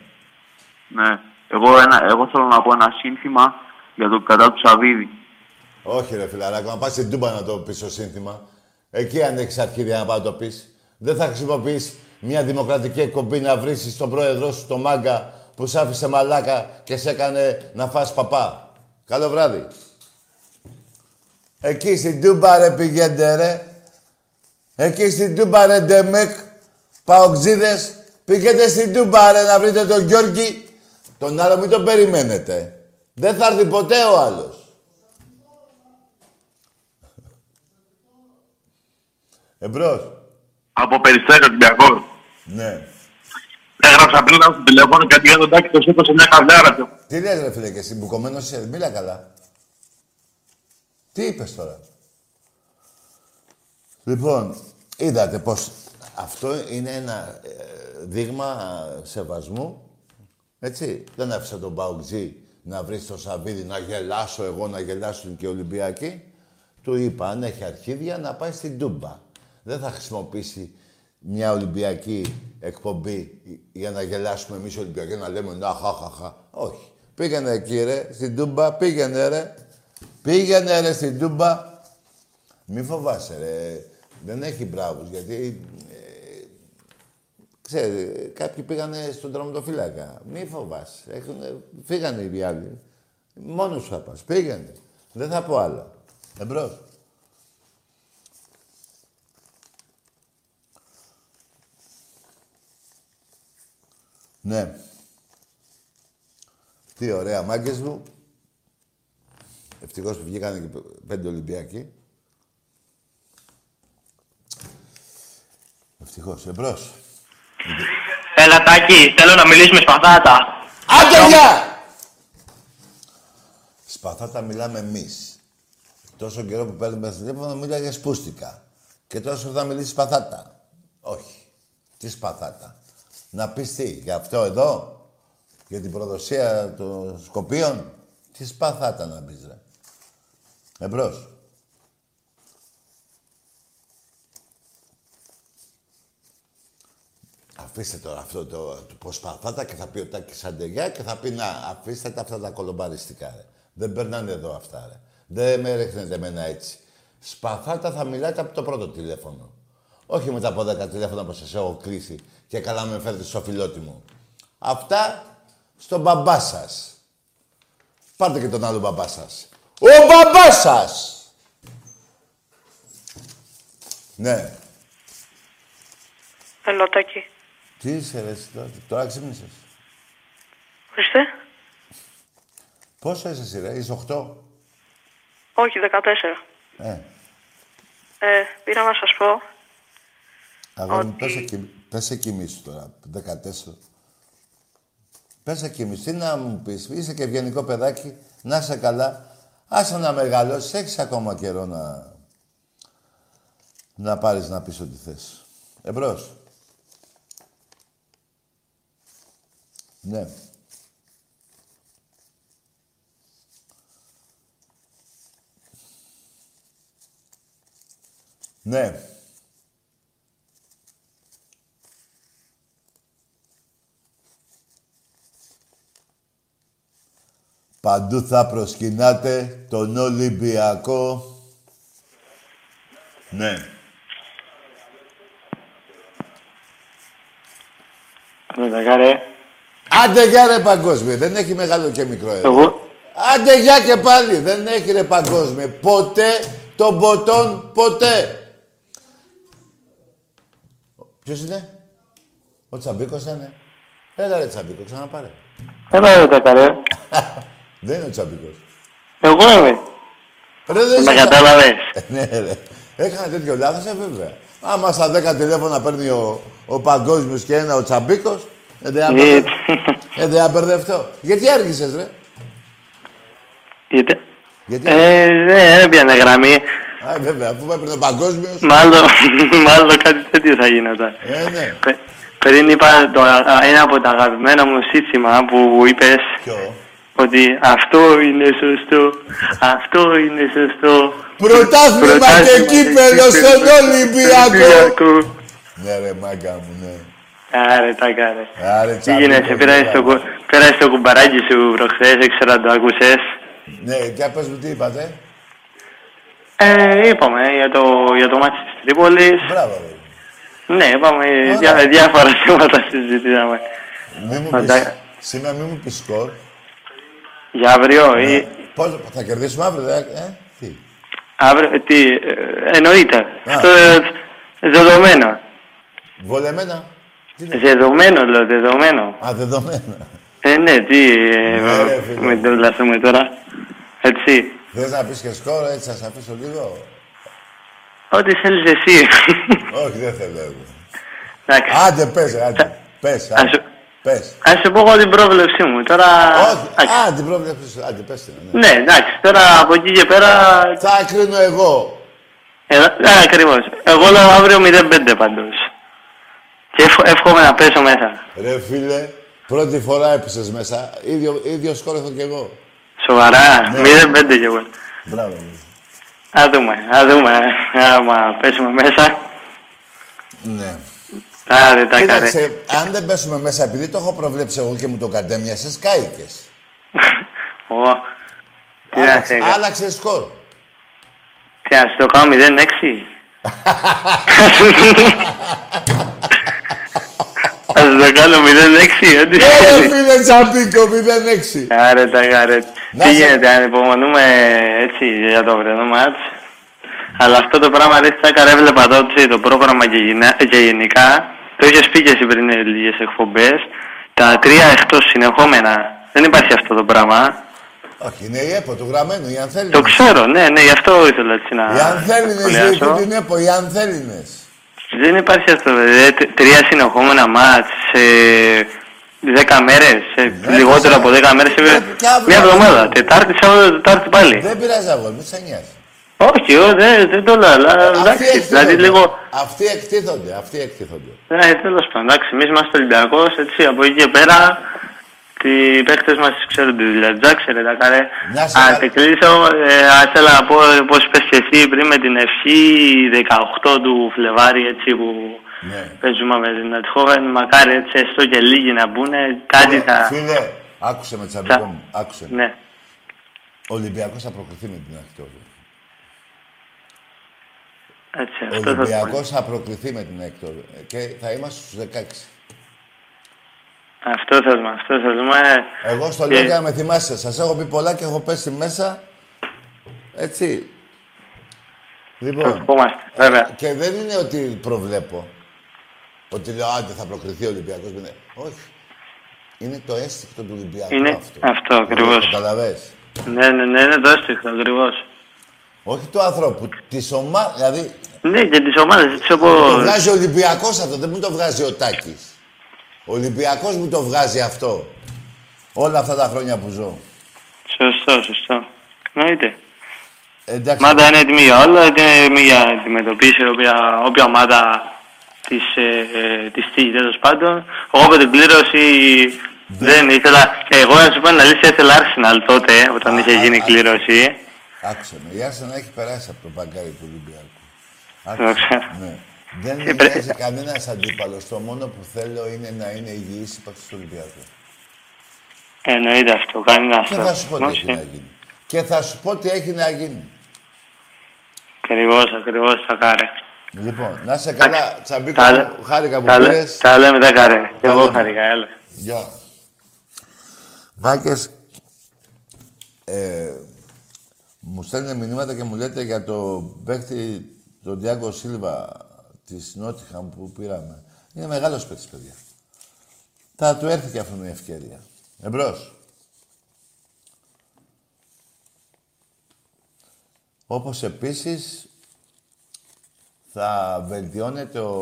Ναι. Εγώ, ένα, εγώ θέλω να πω ένα σύνθημα για το κατά του Σαββίδη. Όχι ρε φιλαράκο, να πας στην Τούμπα να το πεις το σύνθημα. Εκεί αν έχεις αρχίδια να πάει να το πεις. Δεν θα χρησιμοποιείς μια δημοκρατική εκπομπή να βρήσεις τον πρόεδρό σου, τον μάγκα, που σ' άφησε μαλάκα και σε έκανε να φας παπά. Καλό βράδυ. Εκεί στην Τούμπα ρε πηγαίνετε ρε. Εκεί στην Τούμπα ρε Ντεμεκ, παοξίδες. Πήγαινε στην Τούμπα ρε να βρείτε τον Γιώργη. Τον άλλο μην τον περιμένετε. Δεν θα έρθει ποτέ ο άλλος. Εμπρός. Από Περιστέρι Ολυμπιακός. Ναι. Έγραψα πριν στο τηλέφωνο γιατί για τον Τάκη το σήκωσε μια καβλιάρα του. Τι λες ρε φίλε και εσύ, μπουκωμένος είσαι, μίλα καλά. Τι είπες τώρα. Λοιπόν, είδατε πως αυτό είναι ένα ε, δείγμα σεβασμού. Έτσι, δεν άφησα τον Μπαουτζή να βρει στο Σαββίδι να γελάσω εγώ, να γελάσουν και οι Ολυμπιακοί. Του είπα, αν έχει αρχίδια, να πάει στην Τούμπα. Δεν θα χρησιμοποιήσει μια Ολυμπιακή εκπομπή για να γελάσουμε εμείς οι Ολυμπιακοί, να λέμε να χα, Όχι. Πήγαινε εκεί ρε, στην Τούμπα, πήγαινε ρε. Πήγαινε ρε στην Τούμπα. Μη φοβάσαι ρε. Δεν έχει μπράβους, γιατί... Ε, ξέρει, κάποιοι πήγανε στον τροματοφύλακα. Μη φοβάσαι. Έχουν, φύγανε οι άλλοι. Μόνος σου θα πας. Πήγαινε. Δεν θα πω άλλο. Εμπρός. Ναι. Τι ωραία μάγκες μου. Ευτυχώς που βγήκαν και πέντε Ολυμπιακοί. Ευτυχώς. Εμπρός. Έλα Τάκη, θέλω να μιλήσουμε σπαθάτα. Άντε γεια! Σπαθάτα μιλάμε εμείς. Τόσο καιρό που παίρνουμε τηλέφωνο μίλαγε σπούστικα. Και τόσο θα μιλήσεις σπαθάτα. Όχι. Τι σπαθάτα. Να πεις τι, για αυτό εδώ, για την προδοσία των Σκοπίων; Τι σπαθάτα να πεις, ρε. Εμπρός. Αφήστε τώρα αυτό το, το πως σπαθάτα και θα πει ο Τάκης Αντεγιά και θα πει να αφήστε τα αυτά τα κολομπαριστικά, ρε. Δεν περνάνε εδώ αυτά, ρε. Δεν με ρίχνετε εμένα έτσι. Σπαθάτα θα μιλάτε από το πρώτο τηλέφωνο. Όχι μετά από 10 τηλέφωνα που σας έχω κλείσει και καλά με φέρετε στο φιλότιμο. Αυτά στον μπαμπά σας. Πάρτε και τον άλλο μπαμπά σας. Ο μπαμπάς σας! Ναι. Έλα, Τάκη. Τι είσαι ρε εσύ τώρα, τώρα ξύπνησες; Ορίστε. Πόσο είσαι εσύ ρε, είσαι 8. Όχι, 14. Ε, Ε, πήρα να σας πω. αγόρι μου, πες εκεί, πες εκεί μίσου τώρα, 14. Πες εκεί μίσου, τι να μου πεις, είσαι και ευγενικό παιδάκι, να είσαι καλά. Άσε να μεγαλώσεις, έχεις ακόμα καιρό να... να πάρεις να πεις ό,τι θες. Εμπρός. Ναι. Ναι. Παντού θα προσκυνάτε τον Ολυμπιακό. Ναι. Άντε γεια ρε. Άντε γεια ρε παγκόσμιο. Δεν έχει μεγάλο και μικρό εδώ. Εγώ. Άντε γεια και πάλι. Δεν έχει ρε παγκόσμιο. Ποτέ τον ποτόν ποτέ. Ποιος είναι; Ο Τσαμπίκος είναι. Έλα ρε Τσαμπίκο, ξαναπάρε. Έλα ρε τα ρε. [LAUGHS] Δεν είναι ο Τσαμπίκος. Εγώ είμαι. Ρε, δεν Με είσαι- κατάλαβες. ναι, ρε. Έκανα τέτοιο λάθος, ε, βέβαια. Άμα στα 10 τηλέφωνα παίρνει ο, ο Παγκόσμιος και ένα ο Τσαμπίκος, ε, δεν απερδε- [LAUGHS] ε, δεν απερδευτώ. Γιατί άργησες, ρε; Γιατί; Γιατί Ε, δεν έπιανε γραμμή. Α, βέβαια, αφού έπαιρνε ο Παγκόσμιος. Μάλλον, [LAUGHS] μάλλον κάτι τέτοιο θα γινόταν. Ε, ναι. Πε- Πριν είπα το, α, ένα από τα αγαπημένα μου σύστημα που είπες Ποιο; Ότι αυτό είναι σωστό, αυτό είναι σωστό. Πρωτάθλημα και κύπελος στον Ολυμπιακό. Ολυμπιακό. Ναι, ρε, μάγκα μου, ναι. Άρε, τα κάρε. Άρε, Τι Τσαμπίκο, γίνεσαι, πέρασες το, κου- πέρασες το κουμπαράκι σου προχθές, δεν ξέρω αν το άκουσες. Ναι, για πες μου τι είπατε. Ε, είπαμε για το, για το μάτι της Τρίπολης. Μπράβο, ρε. Ναι, είπαμε διά, διάφορα [LAUGHS] θέματα συζητήσαμε. Μη μου Φαντα- πεις, σήμερα μη μου πεις σκορ. Για αύριο Ναι. ή Πώς, θα κερδίσουμε αύριο, δε, ε, τι; αύριο, τι, ε, εννοείται. Α. Αυτό ε, δεδομένο. Βολεμένα. Δεδομένο, λέω, δεδομένο. Α, δεδομένα. Ε, ναι, τι, ε, Ναι, ρε, φίλε. με τρελαθούμε τώρα. Έτσι. Θες να πεις και σκορ, έτσι θα σε αφήσω λίγο; Ό,τι θέλεις εσύ. Όχι, δεν θέλω εγώ. Εντάξει. Άντε, πες, ρε, άντε. Πες, Ας άντε. Σου- Πες. Ας σου πω εγώ την πρόβλεψή μου. Τώρα... Όχι, α, την πρόβλεψη σου. Άντε, πες την. ναι. Ναι, εντάξει, τώρα από εκεί και πέρα... Θα κρίνω εγώ. Ε, ναι, ακριβώς. Εγώ λέω αύριο 0-5 πάντως. Και εύχο- εύχομαι να πέσω μέσα. Ρε φίλε, πρώτη φορά έπεσες μέσα. Ίδιο, ίδιος σκορ έχω κι εγώ. Σοβαρά, Ναι. 0-5 κι εγώ. Μπράβο. Α δούμε, α δούμε. Άμα πέσουμε μέσα. Ναι. Άρε, τα καρέ. Κοίταξε, αν δεν πέσουμε μέσα, επειδή το έχω προβλέψει εγώ και μου το κατέμοιασες, κάηκες. [LAUGHS] Ω, τι να σε κάνω. Άλλαξε σκορ. Τι να σου το κάνω 0-6. Θα σου το κάνω 0-6, ό,τι Ε, θέλεις. φίλε Τσαμπίκο, 0-6. Άρε τα γαρέ. Τι γίνεται, ανυπομονούμε έτσι για το βρενό μάτς. Αλλά αυτό το πράγμα ρε Τσάκαρα έβλεπα τότε το πρόγραμμα και, γυνα- και γενικά. Το είχες πει και εσύ πριν λίγες εκπομπές. Τα τρία εκτός συνεχόμενα. Δεν υπάρχει αυτό το πράγμα. Όχι, είναι η ΕΠΟ του γραμμένου, οι Ανθέλινες. Το ξέρω, ναι, ναι, γι' αυτό ήθελα έτσι να Οι Ανθέλινες σχολιάσω. διοικούν την ΕΠΟ, οι Ανθέλινες. Δεν υπάρχει αυτό, δε. Τε- Τρία συνεχόμενα μάτς σε δέκα μέρες, σε λιγότερο από δέκα μέρες, σε και αύριο μια θα εβδομάδα. δούμε. Τετάρτη, Σάββατο, Τετάρτη πάλι. Δεν πειράζει αγόρι, μη σε νοιάζει. Όχι, ω, δεν, δεν το λέω, αλλά Αυτοί εντάξει, δηλαδή εκτίθονται. λίγο. Αυτοί εκτίθονται, αυτοί εκτίθονται. Ναι, τέλος πάντων, εντάξει, εμείς είμαστε Ολυμπιακός, έτσι από εκεί και πέρα. Οι παίχτε μας ξέρουν τη δουλειά τους. Ξέρετε, τα καρέ. Να σε Αν καλά. τε κλείσω, ε, ας θέλω να πω πώς πε και εσύ πριν με την ευχή 18 του Φλεβάρι, έτσι που Ναι. παίζουμε με την Ατχόβεν. Μακάρι έτσι, έστω και λίγοι να μπουν, κάτι θα. Φίλε, άκουσε με τσαμπικό μου, άκουσε. με. Ναι. Ο Ολυμπιακός θα προκριθεί με την Ακτόρου. Έτσι, Ο αυτό θα το πω. Ολυμπιακός θα προκριθεί με την Ακτόρου. Και θα είμαστε στους 16. Αυτό θέλουμε, αυτό θέλουμε. Εγώ στο Και- λέω για να με θυμάσαι. Σας έχω πει πολλά και έχω πέσει μέσα. Έτσι. Λοιπόν, Ευχόμαστε, βέβαια. και δεν είναι ότι προβλέπω. Ότι λέω, άντε θα προκριθεί ο Ολυμπιακός. με- Όχι. Είναι το αίσθηκτο του Ολυμπιακού Είναι αυτό. αυτό ακριβώς. Καταλαβες. Ναι, ναι, ναι, είναι το αίσθηκτο ακριβώς. Όχι του ανθρώπου, της ομάδα. Δηλαδή, Ναι, και τις ομάδες, έτσι όπω. το βγάζει ο Ολυμπιακός αυτό, δεν μου το βγάζει ο Τάκης. Ο Ολυμπιακός μου το βγάζει αυτό. Όλα αυτά τα χρόνια που ζω. Σωστό, σωστό. Εννοείται. Εντάξει. Η ομάδα είναι έτοιμη για όλα, είναι έτοιμη για να αντιμετωπίσει όποια, όποια ομάδα της, ε, ε, της τύχης, τέλος πάντων. Εγώ με την κλήρωση δεν ήθελα... Εγώ να σου πω την αλήθεια, ήθελα Arsenal τότε, όταν είχε γίνει η κλήρωση. Άκουσε με. Η Άρσενα έχει περάσει από το μπαγκάρι του Ολυμπιακού. Το Άκουσε. ξέρω. Ναι. Δεν Ε, πρέ- μοιάζει κανένας αντίπαλος. Το μόνο που θέλω είναι να είναι υγιής η του Ολυμπιακού. Εννοείται αυτό, κανένα Και θα σου πω τι έχει να γίνει. Και θα σου πω τι έχει να γίνει. Ακριβώς, ακριβώς, θα κάρε. Λοιπόν, να είσαι καλά, Τσαμπίκο, Τα, μου, χάρηκα που τα, λέ- πήρες. τα λέμε, τα κάρε. Και Τα εγώ λέμε. χάρηκα, έλα. Γεια. Βάκες, ε, μου στέλνουν μηνύματα και μου λέτε για το παίχτη, τον Διάγκο Σίλβα της Νότιχαμ που πήραμε. Είναι μεγάλος παίκτης, παιδιά. Θα του έρθει και αυτόν η ευκαιρία. Εμπρός. Όπως επίσης θα βελτιώνεται ο,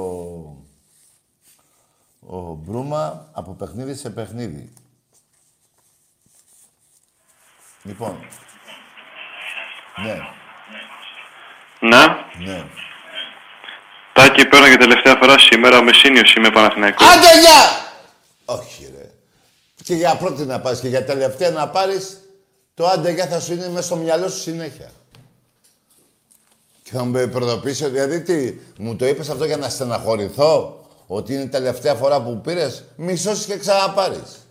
ο Μπρούμα από παιχνίδι σε παιχνίδι. Λοιπόν. Ναι, Ναι. ναι. Τάκη, παίρνω για τελευταία φορά σήμερα με σύνιος είμαι Παναθηναϊκός. Άντε, γεια! Όχι, ρε. Και για πρώτη να πάρεις και για τελευταία να πάρεις, το άντε, γεια θα σου είναι μέσα στο μυαλό σου συνέχεια. Και θα μου προδοποιήσει, δηλαδή τι, μου το είπες αυτό για να στεναχωρηθώ, ότι είναι η τελευταία φορά που πήρες, μισώσεις και ξαναπάρεις.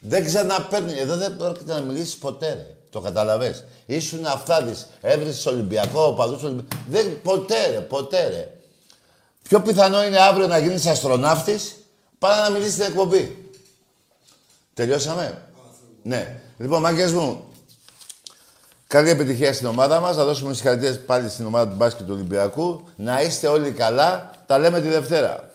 Δεν ξαναπαίρνει. Εδώ δεν πρόκειται να μιλήσεις ποτέ, ρε. Το καταλαβες. Ήσουν αυτάδης. Έβρισες Ολυμπιακό, οπαδούς Ολυμπιακό. Δεν, ποτέ, ρε, ποτέ, ρε. Πιο πιθανό είναι αύριο να γίνεις αστροναύτης παρά να μιλήσεις στην εκπομπή. Τελειώσαμε; Ναι. Λοιπόν, μάγκες μου, καλή επιτυχία στην ομάδα μας. Θα δώσουμε συγχαρητήρια πάλι στην ομάδα του μπάσκετ του Ολυμπιακού. Να είστε όλοι καλά. Τα λέμε τη Δευτέρα.